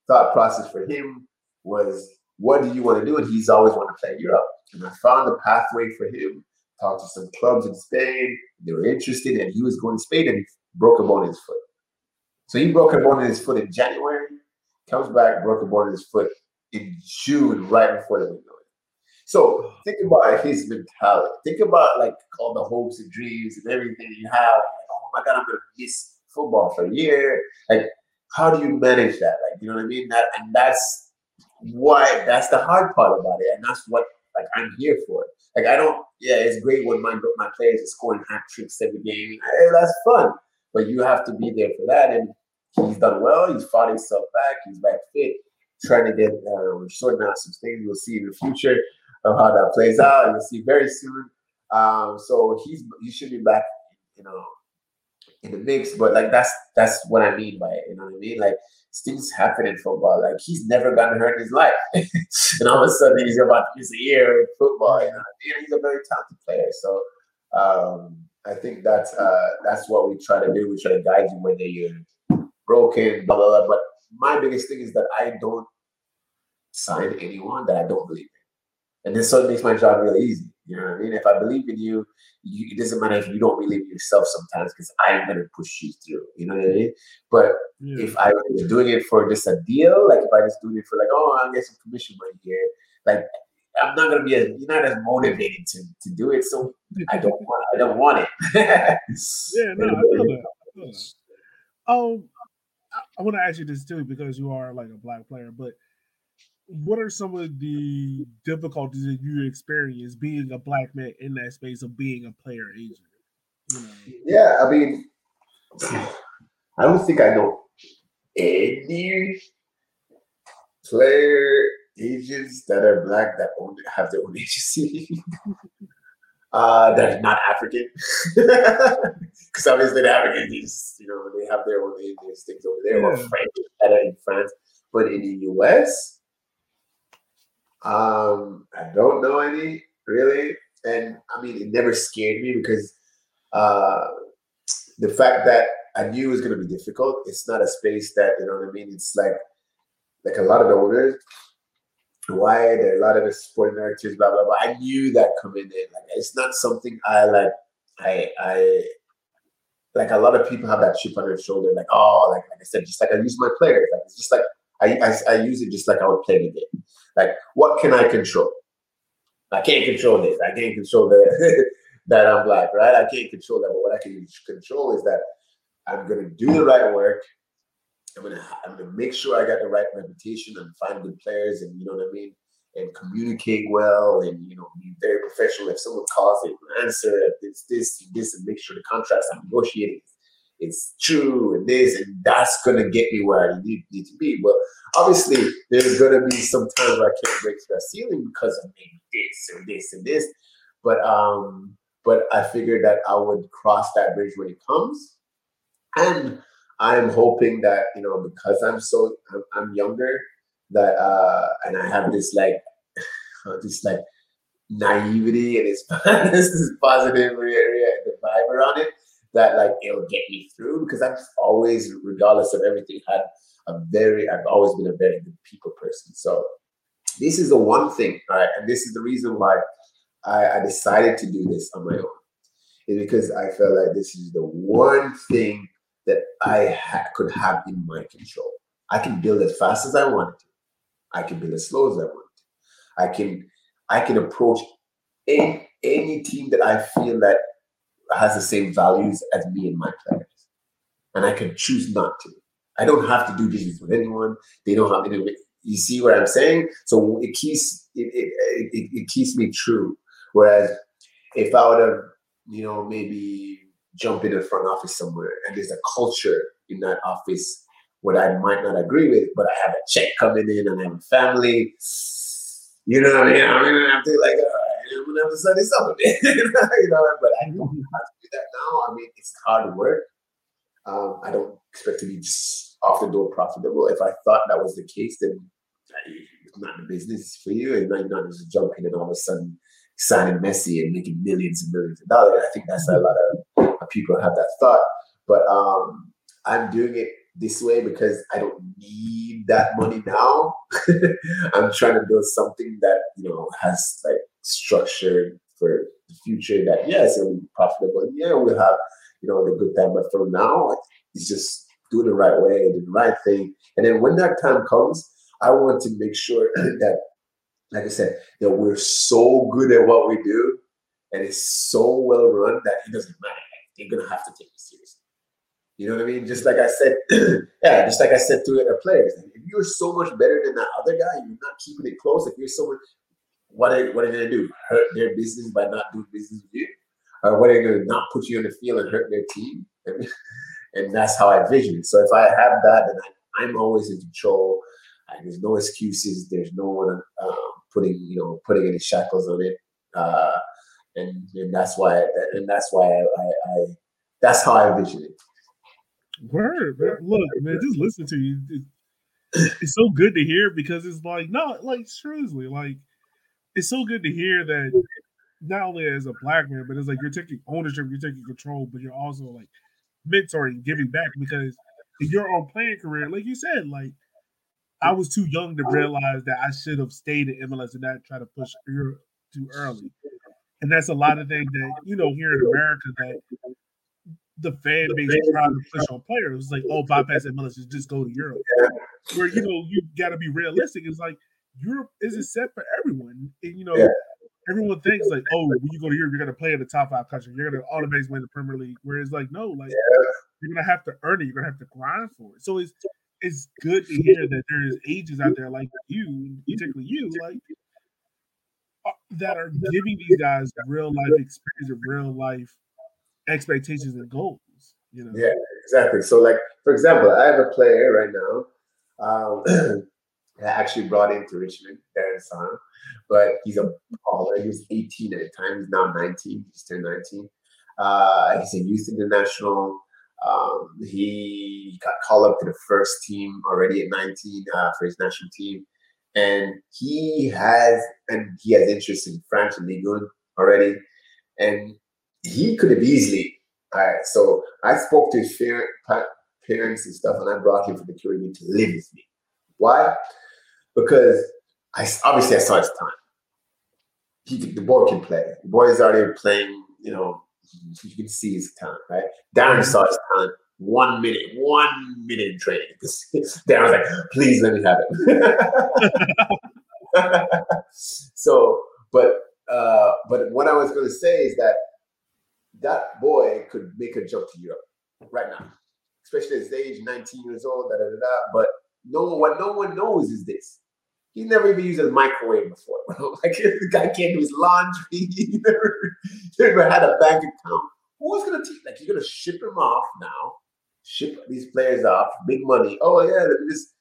thought process for him was, what do you want to do? And he's always wanted to play Europe. And I found a pathway for him. Talked to some clubs in Spain. They were interested, and he was going to Spain, and he broke a bone in his foot. So he broke a bone in his foot in January. Comes back, broke a bone in his foot in June, right before the window. So oh. think about his mentality. Think about like all the hopes and dreams and everything you have. Like, oh my god, I'm gonna miss football for a year. Like, how do you manage that? Like, you know what I mean? That and that's why that's the hard part about it, and that's what like I'm here for. Like, I don't. Yeah, it's great when my my players are scoring hat tricks every game. Hey, that's fun, but you have to be there for that. And he's done well. He's fought himself back. He's back fit. Trying to get uh, sorting out some things. We'll see in the future of how that plays out. You'll see very soon. Um, so he's he should be back, you know, in the mix. But like that's that's what I mean by it. You know what I mean? Like things happen in football. Like he's never gotten hurt in his life, <laughs> and all of a sudden he's about to a year in football. You know, he's a very talented player. So um, I think that's uh, that's what we try to do. We try to guide you whether you're broken, blah blah blah. But my biggest thing is that I don't sign anyone that I don't believe in. And this sort of makes my job really easy. You know what I mean? If I believe in you, you it doesn't matter if you don't believe in yourself sometimes because I'm gonna push you through. You know what I mean? But yeah. if I was doing it for just a deal, like if I just doing it for like, oh, I get some commission money here, like I'm not gonna be as you're not as motivated to to do it. So I don't <laughs> want I don't want it. <laughs> yeah, no, I feel that. I feel that. Um, I, want to ask you this too because you are like a black player, but what are some of the difficulties that you experience being a black man in that space of being a player agent? You know? Yeah, I mean, I don't think I know any player agents that are black that own have their own <laughs> agency. Uh, that are not African, <laughs> because obviously the Africans, you know, they have their own things over there, yeah. or French are in France. But in the US, um, I don't know any really, and I mean, it never scared me because uh, the fact that I knew it was going to be difficult. It's not a space that you know what I mean. It's like like a lot of the owners, why there are a lot of directors, blah blah blah. I knew that coming in. Like it's not something I like. I I like a lot of people have that chip on their shoulder. Like oh, like like I said, just like I use my players. Like it's just like I, I, I use it just like I would play the game. Like, what can I control? I can't control this. I can't control the, <laughs> that I'm black, right? I can't control that. But what I can control is that I'm gonna do the right work. I'm gonna I'm gonna make sure I got the right reputation and find good players, and you know what I mean, and communicate well, and you know be very professional. If someone calls, it answer. If it's this, this, and make sure the contracts I'm negotiating it's true and this and that's gonna get me where I need, need to be. Well, obviously there's gonna be some times where I can't break through that ceiling because of maybe this and this and this. But um, but I figured that I would cross that bridge when it comes. And I'm hoping that, you know, because I'm so I'm, younger, that uh and I have this like <laughs> this like naivety and <laughs> this this positive area and the vibe around it that like it'll get me through because I've always, regardless of everything, had a very I've always been a very good people person. So this is the one thing, right? And this is the reason why I, I decided to do this on my own. Is because I felt like this is the one thing that I ha- could have in my control. I can build as fast as I want to. I can build as slow as I want to. I can I can approach any any team that I feel that has the same values as me and my players. And I can choose not to. I don't have to do business with anyone. They don't have to. You see what I'm saying? So it keeps it, it, it, it keeps me true. Whereas if I would have, you know, maybe jump in the front office somewhere and there's a culture in that office what I might not agree with, but I have a check coming in and I have a family. You know what I mean? I'm gonna have to like, I'm gonna have to set this up a bit. you know, but I don't have to do that now. I mean, it's hard work. Um, I don't expect to be just off the door profitable. If I thought that was the case, then it's not the business for you, and you're not just jumping and all of a sudden signing Messi and making millions and millions of dollars. I think that's a lot of people have that thought. But um, I'm doing it this way because I don't need that money now. <laughs> I'm trying to build something that you know has like structured for the future. That yes, it'll be profitable. And yeah, we'll have you know the good time. But for now, it's just do the right way, do the right thing, and then when that time comes, I want to make sure <clears throat> that, like I said, that we're so good at what we do, and it's so well run that it doesn't matter. They're gonna have to take it seriously. You know what I mean? Just like I said, <clears throat> yeah, just like I said to the players, if you're so much better than that other guy, you're not keeping it close. If you're so much, what are, what are they gonna do? Hurt their business by not doing business with you? Or what are they gonna not put you on the field and hurt their team? <laughs> and that's how I vision it. So if I have that, then I, am always in control. I, there's no excuses. There's no one um, putting you know putting any shackles on it. Uh, and, and that's why and that's why I, I, I that's how I envision it. Word, man. Look, man, just listen to you. It's so good to hear because it's like, no, like seriously, like it's so good to hear that not only as a black man, but it's like you're taking ownership, you're taking control, but you're also like mentoring, giving back because in your own playing career, like you said, like I was too young to realize that I should have stayed at MLS and not try to push too early. And that's a lot of things that, you know, here in America that the fan base trying to push on players. It's like, oh, bypass MLS, just go to Europe. Where you know you got to be realistic. It's like Europe isn't set for everyone. And, you know, yeah. everyone thinks like, oh, when you go to Europe, you're gonna play in the top five country. You're gonna automatically win the Premier League. Whereas like, no, like yeah. you're gonna have to earn it. You're gonna have to grind for it. So it's it's good to hear that there's agents out there like you, particularly you, like that are giving these guys real life experience and real life expectations and goals. You know? Yeah, exactly. So, like for example, I have a player right now. Um, <clears throat> I actually brought into Richmond, Darren Sana, but he's a baller. He was 18 at the time. He's now 19. He's turned 19. Uh, he's a youth international. Um, he got called up to the first team already at 19 uh, for his national team, and he has and he has interest in French and Ligue 1 already, and he could have easily. All right, so I spoke to his parents and stuff, and I brought him from the Caribbean to live with me. Why? Because I obviously I saw his time. He the boy can play. The boy is already playing. You know, you can see his talent, right? Darren saw his talent one minute, one minute in training. <laughs> Darren was like, please let me have it. <laughs> so, but uh, but what I was going to say is that that boy could make a jump to Europe right now, especially his age, 19 years old, da da da. da. But no what no one knows is this: he never even used a microwave before. <laughs> like the guy can't do his laundry. he never, never had a bank account. Who's gonna teach? Like you're gonna ship him off now, ship these players off, big money. Oh yeah, this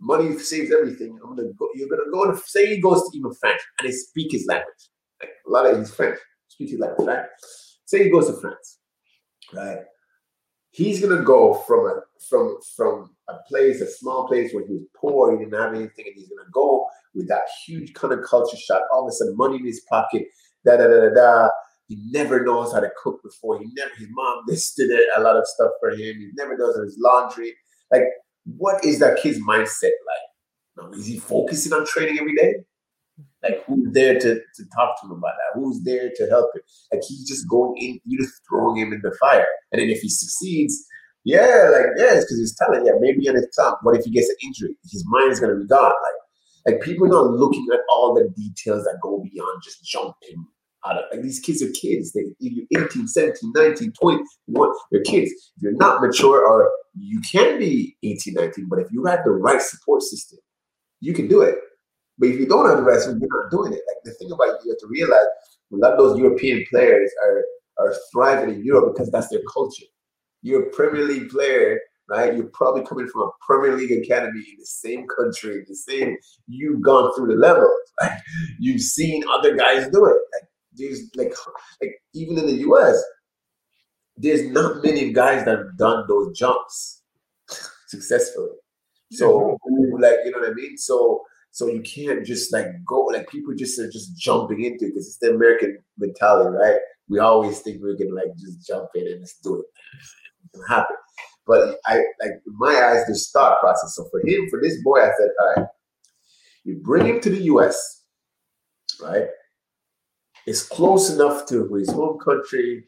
money saves everything. I'm gonna go. You're gonna go to say he goes to even France and they speak his language. Like a lot of his French, speak his language, right? Say he goes to France, right? He's gonna go from a from from a place, a small place where he was poor, he didn't have anything, and he's gonna go with that huge kind of culture shock. All of a sudden, money in his pocket, da da da da da. He never knows how to cook before. He never his mom listed it a lot of stuff for him. He never does his laundry. Like, what is that kid's mindset like? Is he focusing on training every day? Like, who's there to, to talk to him about that? Who's there to help him? Like, he's just going in, you're just throwing him in the fire. And then if he succeeds, yeah, like yeah, it's because he's telling. Yeah, maybe on his top. What if he gets an injury? His mind is gonna be gone. Like, like people are not looking at all the details that go beyond just jumping like these kids are kids. They you're 18, 17, 19, 20, They're kids. If you're not mature or you can be 18, 19, but if you have the right support system, you can do it. But if you don't have the right support, you're not doing it. Like the thing about you have to realize a lot of those European players are are thriving in Europe because that's their culture you're a Premier League player, right? You're probably coming from a Premier League academy in the same country, the same. You've gone through the levels. <laughs> Like you've seen other guys do it. Like there's like like even in the US, there's not many guys that have done those jumps <laughs> successfully. So like you know what I mean? So so you can't just like go like people just are just jumping into because it's the American mentality, right? We always think we're gonna like just jump in and just do it can happen. But I like in my eyes, this thought process. So for him, for this boy, I said, all right, you bring him to the US, right? It's close enough to his home country.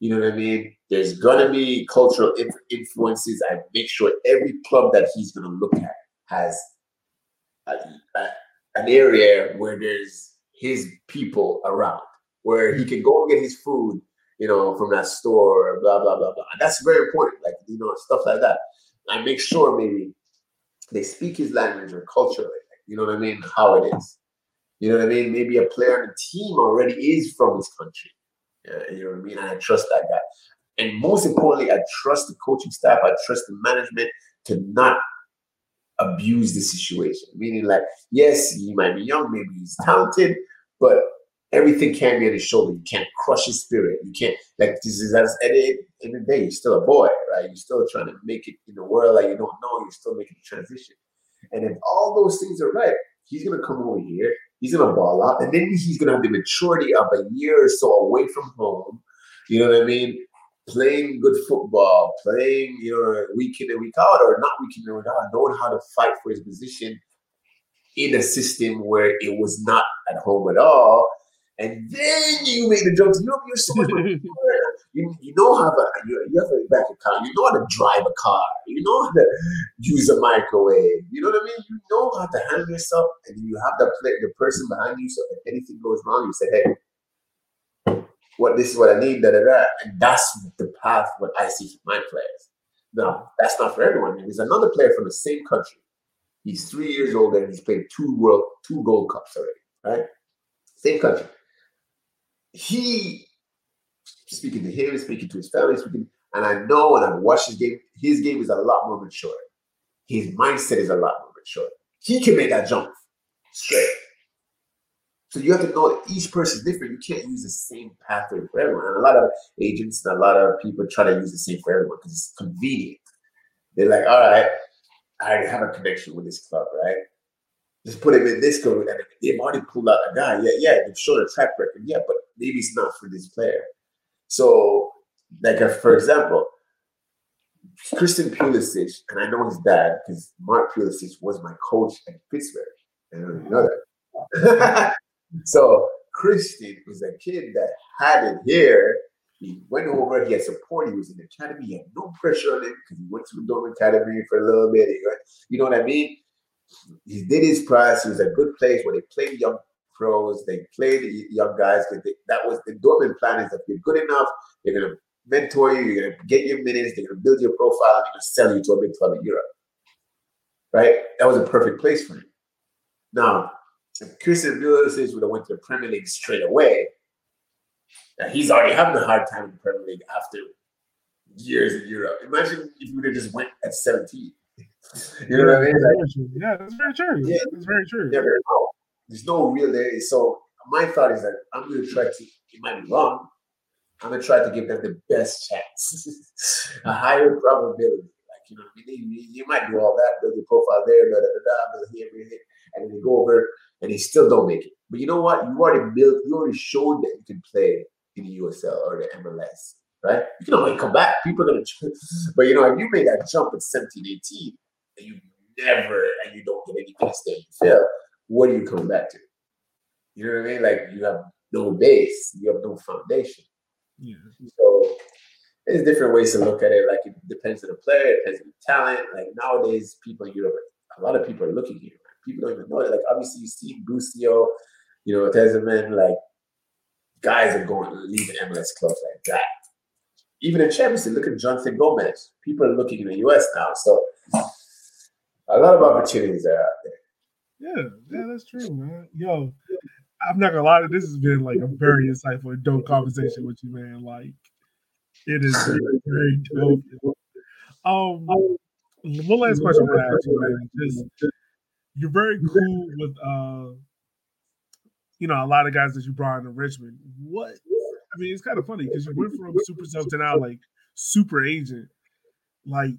You know what I mean? There's gonna be cultural influences. I make sure every club that he's gonna look at has a, a, an area where there's his people around, where he can go and get his food you know, from that store, blah, blah, blah, blah. That's very important, like, you know, stuff like that. I make sure maybe they speak his language or culture, you know what I mean, how it is. You know what I mean? Maybe a player on the team already is from this country. Yeah, you know what I mean? And I trust that guy. And most importantly, I trust the coaching staff, I trust the management to not abuse the situation. Meaning, like, yes, he might be young, maybe he's talented, but everything can be on his shoulder. You can't crush his spirit. You can't like this is at the end of the day, you're still a boy, right? You're still trying to make it in the world like you don't know. You're still making the transition. And if all those things are right, he's gonna come over here. He's gonna ball out, and then he's gonna have the maturity of a year or so away from home. You know what I mean? Playing good football, playing you know week in and week out, or not week in and week out, knowing how to fight for his position in a system where it was not at home at all and then you make the jokes. You know, you're so much <laughs> more you, you know how to you, you have to back a car. You know how to drive a car. You know how to use a microwave. You know what I mean? You know how to handle yourself, and you have the the person behind you. So if anything goes wrong, you say, "Hey, what this is what I need." Da da da. And that's the path what I see for my players. Now that's not for everyone. There's another player from the same country. He's three years older and he's played two world two Gold Cups already. Right, same country. He speaking to him, speaking to his family, speaking, and I know when I watch his game, his game is a lot more mature. His mindset is a lot more mature. He can make that jump straight. So you have to know that each person is different. You can't use the same pathway for everyone. And a lot of agents and a lot of people try to use the same for everyone because it's convenient. They're like, all right, I have a connection with this club, right? Just put him in this club, and they've already pulled out a guy. Yeah, yeah, they've shown a track record. Yeah, but maybe it's not for this player. So, like uh, for example, Christian Pulisic, and I know his dad because Mark Pulisic was my coach at Pittsburgh. I don't know that. <laughs> so Christian was a kid that had it here. He went over, he had support, he was in the academy, he had no pressure on him because he went to the Dortmund Academy for a little bit. You know what I mean? He did his price, he was a good place where they played young pros. They play the young guys. They, that was the Dortmund plan is that you're good enough, they're going to mentor you, you're going to get your minutes, they're going to build your profile, and they're going to sell you to a big club in Europe. Right? That was a perfect place for him. Now, if Christian Pulisic would have went to the Premier League straight away, now he's already having a hard time in the Premier League after years in Europe. Imagine if you would have just went at 17. <laughs> You know what I mean? Like, yeah, that's very true. Yeah, that's very true. Never know. There's no real there. So my thought is that I'm going to try to. It might be wrong. I'm going to try to give them the best chance, <laughs> a higher probability. Like you know, you, you might do all that, build your profile there, da da da da, build here, here, and then you go over and they still don't make it. But you know what? You already built. You already showed that you can play in the USL or the MLS, right? You can always come back. People are gonna. <laughs> But you know, if you made that jump at 17, 18, and you never and you don't get any minutes there, you fail what are you coming back to? You know what I mean? Like you have no base, you have no foundation. Yeah. So there's different ways to look at it. Like it depends on the player, it depends on the talent. Like nowadays, people in Europe, a lot of people are looking here. People don't even know it. Like obviously, you see Busio, you know, Tessmann, like guys are going leaving MLS clubs like that. Even in Champions League, look at Jonathan Gomez. People are looking in the US now. So a lot of opportunities there. Yeah, yeah, that's true, man. Yo, I'm not gonna lie, to this has been like a very insightful and dope conversation with you, man. Like, it is very, very dope. Um, one last question I ask you, man. Just, you're very cool with, uh, you know, a lot of guys that you brought into Richmond. What? I mean, it's kind of funny because you went from super sub to now like super agent. Like,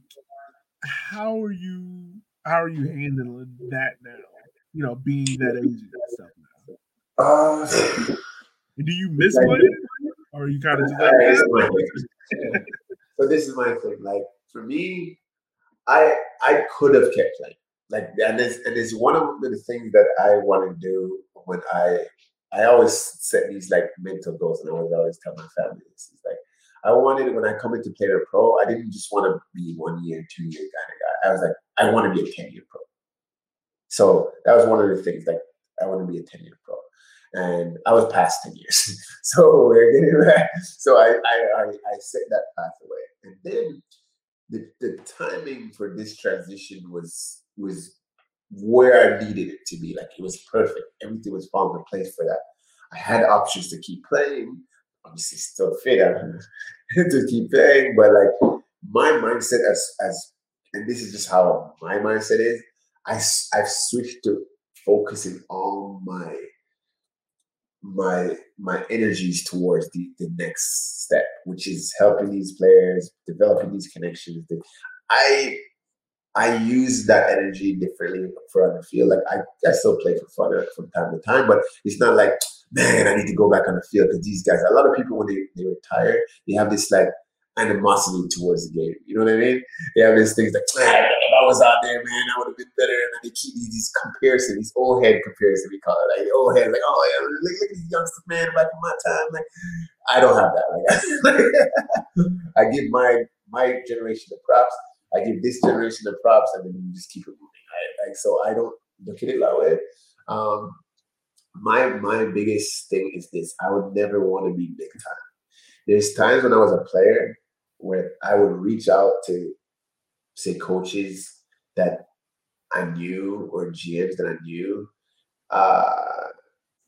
how are you? How are you handling that now? You know, being that agent and stuff now? Uh, do you miss playing, or are you kind of just like? so this is my thing. Like for me, I I could have kept playing. Like and it's and it's one of the things that I want to do when I I always set these like mental goals, and I always always tell my family this is like I wanted when I come into player pro, I didn't just want to be one year, two year kind of guy. I was like, I want to be a ten year pro. So that was one of the things. Like I want to be a ten year pro, and I was past ten years. <laughs> so we're getting <laughs> there. So I, I I I set that path away, and then the the timing for this transition was was where I needed it to be. Like it was perfect. Everything was falling in place for that. I had options to keep playing. Obviously, still fit <laughs> to keep playing, but like my mindset as as and this is just how my mindset is. I, I've switched to focusing all my my my energies towards the, the next step, which is helping these players, developing these connections. I I use that energy differently for the field. Like I, I still play for fun uh, from time to time, but it's not like, man, I need to go back on the field because these guys, a lot of people when they, they retire, they have this like animosity towards the game. You know what I mean? They have these things like, I was out there, man, I would have been better. And they keep these, comparisons, these old head comparisons, we call it. Like, old head, like, oh, yeah, look, look at these youngsters, man, back in my time. Like, I don't have that. Like, <laughs> I give my my generation the props. I give this generation the props, and then you just keep it moving. Right? Like, so I don't look at it that way. Um, my my biggest thing is this: I would never want to be big time. There's times when I was a player where I would reach out to say coaches that I knew or GMs that I knew, uh,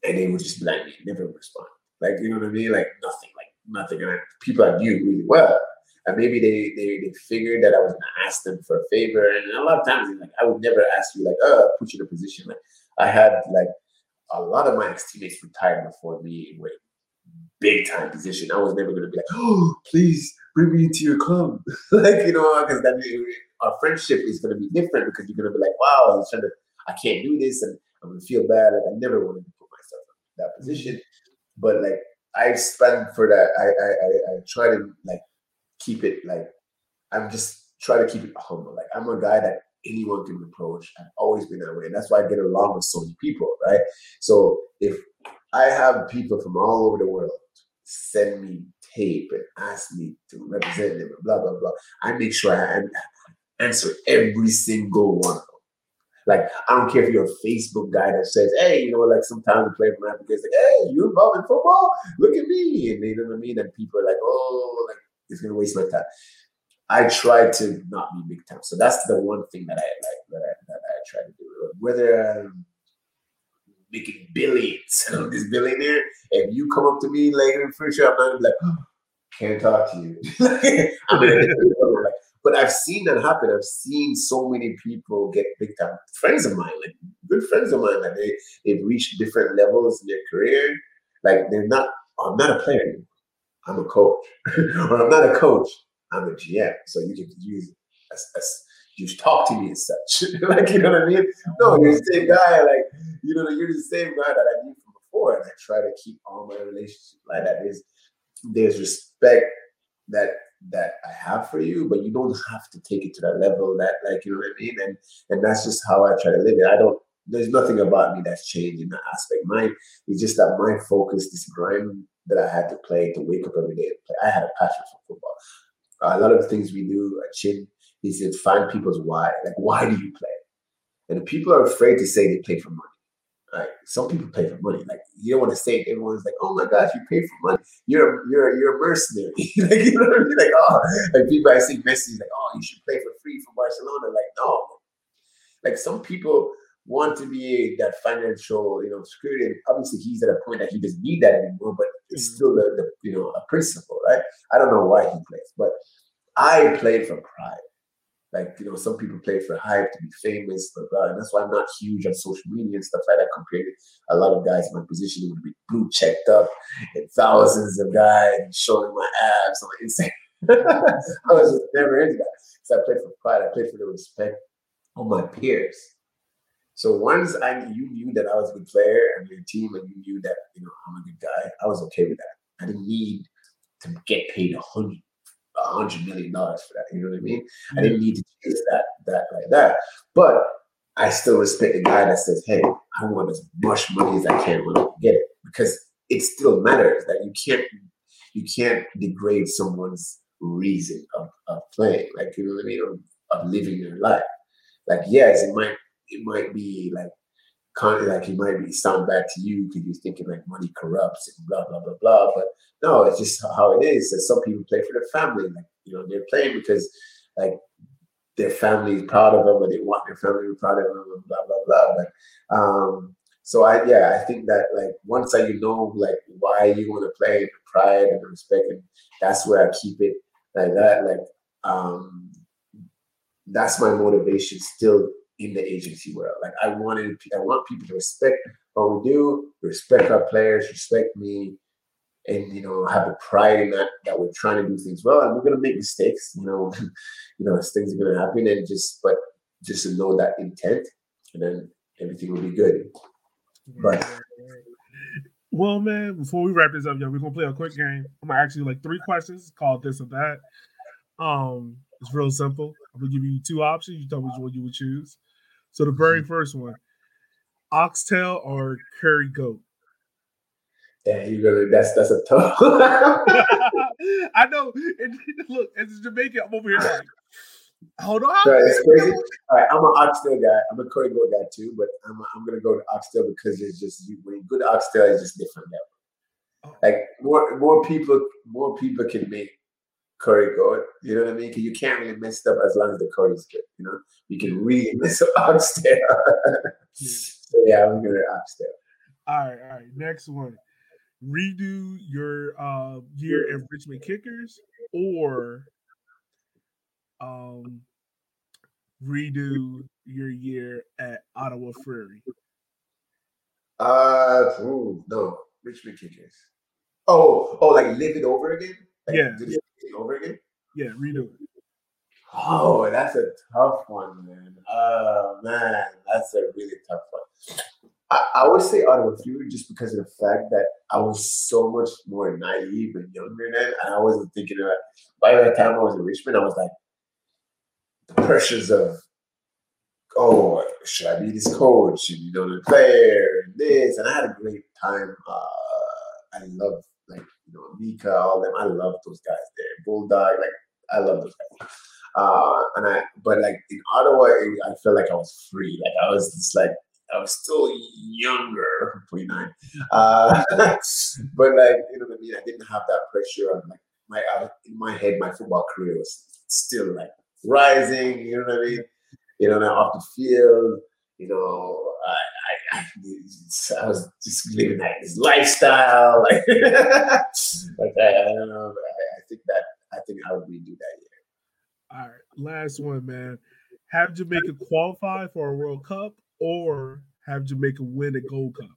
and they would just be like, never respond. Like you know what I mean? Like nothing, like nothing. And I, people I knew really well, and maybe they they they figured that I was gonna ask them for a favor. And a lot of times, like I would never ask you, like, oh, put you in a position. Like I had like a lot of my ex teammates retired before me with big time position. I was never gonna be like, oh, please bring me into your club. <laughs> like, you know, because then our friendship is going to be different because you're going to be like, wow, I'm trying to, I can't do this and I'm going to feel bad. Like, I never wanted to put myself in that mm-hmm. position. But like, I spend for that, I, I, I, I try to like keep it like, I'm just try to keep it humble. Like, I'm a guy that anyone can approach. I've always been that way. And that's why I get along with so many people, right? So if I have people from all over the world send me tape and ask me to represent them blah blah blah. I make sure I answer every single one of them. Like I don't care if you're a Facebook guy that says, "Hey, you know, like sometimes a player from Africa is like, hey, you're involved in football? Look at me," and you know what I mean. And people are like, "Oh, like it's gonna waste my time." I try to not be big time, so that's the one thing that I like that I, that I try to do. Whether um, making billions. <laughs> I'm this billionaire. If you come up to me later in the future, I'm not gonna be like, oh, can't talk to you. <laughs> But I've seen that happen. I've seen so many people get big time. Friends of mine, like good friends of mine, that they they've reached different levels in their career. Like they're not. Oh, I'm not a player anymore. I'm a coach, <laughs> or I'm not a coach. I'm a GM. So you can use as, as you talk to me as such. <laughs> like you know what I mean? No, you're the same guy. Like you know, you're the same guy that I knew from before, and I try to keep all my relationships like that. There's there's respect that that I have for you, but you don't have to take it to that level that like you know what I mean. And and that's just how I try to live it. I don't. There's nothing about me that's changed in that aspect. Mine is just that my focus, this grind that I had to play to wake up every day and play. I had a passion for football. A lot of the things we do at Chyn is to find people's why. Like, why do you play? And people are afraid to say they play for money. Like some people pay for money. Like you don't want to say it. Everyone's like, "Oh my gosh, you pay for money. You're you're you're a mercenary." <laughs> like you know what I mean? Like oh, like people I see messages like, "Oh, you should play for free for Barcelona." Like no, like some people want to be that financial, you know, security. And obviously, he's at a point that he doesn't need that anymore. But it's mm-hmm. still the, the you know a principle, right? I don't know why he plays, but I played for pride. Like, you know, some people play for hype to be famous, blah. And that's why I'm not huge on social media and stuff like that compared to a lot of guys in my position would be blue checked up and thousands of guys showing my abs on Instagram. <laughs> I was just never into that. So I played for pride. I played for the respect of my peers. So once I you knew that I was a good player and your team and you knew that, you know, I'm a good guy, I was okay with that. I didn't need to get paid a hundred hundred million dollars for that. You know what I mean? I didn't need to chase that that like that. But I still respect the guy that says, "Hey, I want as much money as I can when I get it," because it still matters that you can't you can't degrade someone's reason of, of playing, like you know what I mean, of, of living their life. Like, yes, it might it might be like kind of like it might be sound bad to you because you're thinking like money corrupts and blah blah blah blah. But no, it's just how it is. And some people play for their family, like you know, they're playing because like their family is proud of them, or they want their family to be proud of them, and blah blah blah. But um, so I yeah, I think that like once I you know like why you want to play, the pride and the respect, and that's where I keep it like that. Like um, that's my motivation still in the agency world. Like I wanted, I want people to respect what we do, respect our players, respect me, and you know have the pride in that that we're trying to do things well. And we're gonna make mistakes, you know, <laughs> you know, things are gonna happen, and just but just to know that intent, and then everything will be good. But. <laughs> Well, man, before we wrap this up, yo, we're gonna play a quick game. I'm gonna ask you like three questions called this or that. Um, It's real simple. I'm gonna give you two options. You tell me which one you would choose. So the very Mm-hmm. first one, oxtail or curry goat. Yeah, you really that's that's a tough. <laughs> <laughs> I know. And <laughs> look, as a Jamaican, I'm over here like, hold on. Right, it's crazy. All right, I'm an oxtail guy. I'm a curry goat guy too, but I'm, I'm gonna go to oxtail because it's just you, when you go to oxtail, it's just different level. Like more more people more people can make curry goat. You know what I mean? Because you can't really mess it up as long as the curry's good. You know, you can really mess up <laughs> oxtail. so yeah, I'm gonna oxtail. All right, all right. Next one. Redo your uh, year at Richmond Kickers or um, redo your year at Ottawa Fury. Uh, ooh, no, Richmond Kickers. Oh, oh, like live it over again? Like, Yeah. do the same thing over again? Yeah, redo it. Oh, that's a tough one, man. Oh man, that's a really tough one. I, I would say Ottawa Fury just because of the fact that I was so much more naive and younger then, and I wasn't thinking about. By the time I was in Richmond, I was like, the pressures of, oh, should I be this coach? Should you know the player? and This, and I had a great time. Uh, I love like you know Mika, all them. I love those guys there. Bulldog, like I love those guys. Uh, and I, but like in Ottawa, I felt like I was free. Like I was just like I was still younger, <laughs> 29. Uh, <laughs> but like you know what I mean. I didn't have that pressure like my uh, in my head. My football career was still like rising. You know what I mean? You know, now off the field. You know, I, I, was just living like this lifestyle. Like, <laughs> like I, I don't know. I, I think that I think I would redo that year. All right, last one, man. Have Jamaica qualify for a World Cup or have Jamaica win a Gold Cup?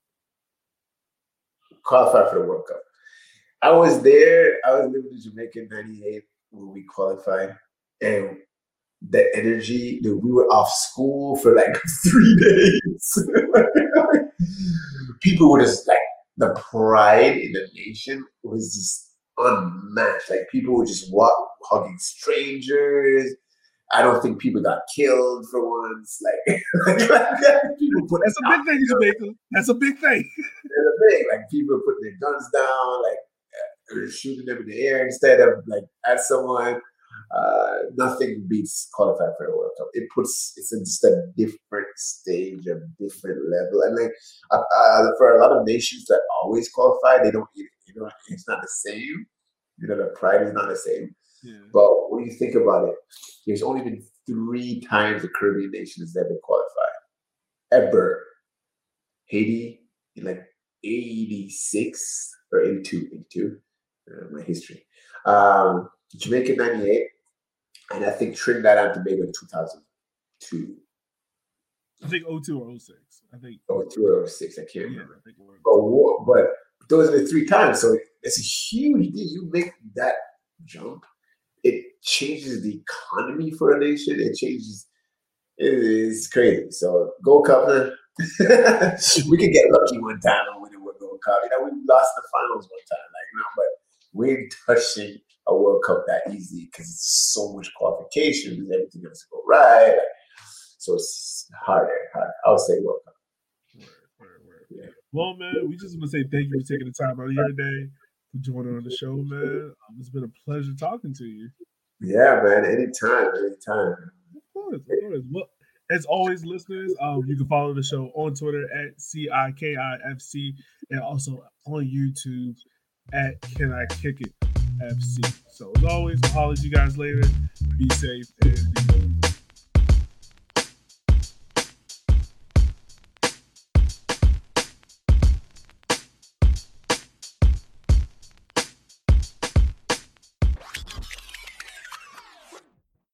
Qualify for the World Cup. I was there. I was living in Jamaica in '98 when we qualified, and the energy. that we were off school for like <laughs> three days. <laughs> People were just like the pride in the nation was just unmatched. Like people were just walk, hugging strangers. I don't think people got killed for once. Like, <laughs> people put That's a big thing, Jamaica. That's a big thing. they're big. Like people putting their guns down, like uh, shooting them in the air instead of like at someone. Uh, nothing beats qualifying for the World Cup. It puts it's in just a different stage, a different level, and like uh, uh, for a lot of nations that always qualify, they don't. Even you know, it's not the same. You know, the pride is not the same. Yeah. But when you think about it, there's only been three times the Caribbean nations that have been qualified ever. Haiti in like 86 or 82, 82, uh, my history. Um, Jamaica 98, and I think Trinidad and Tobago in 2002. I think 02 or 06. I think. Or 2 or 06, I can't Yeah, remember. I. But, but those are the three times. So it's a huge deal. You make that jump, it changes the economy for a nation. It changes. It is crazy. So Gold Cup, man. <laughs> we could get lucky one time and win a World Cup. You know, we lost the finals one time, like you know, but we ain't touching a World Cup that easy because it's so much qualifications. And everything has to go right. So it's harder, harder. I would say World Cup. Yeah. Well, man, we just want to say thank you for taking the time out of your day for joining on the show, man. Um, it's been a pleasure talking to you. Yeah, man. Anytime, anytime. Of course, of course. Well, as always, listeners, um, you can follow the show on Twitter at CIKIFC and also on YouTube at Can I Kick It FC. So as always, I'll holler at you guys later. Be safe and.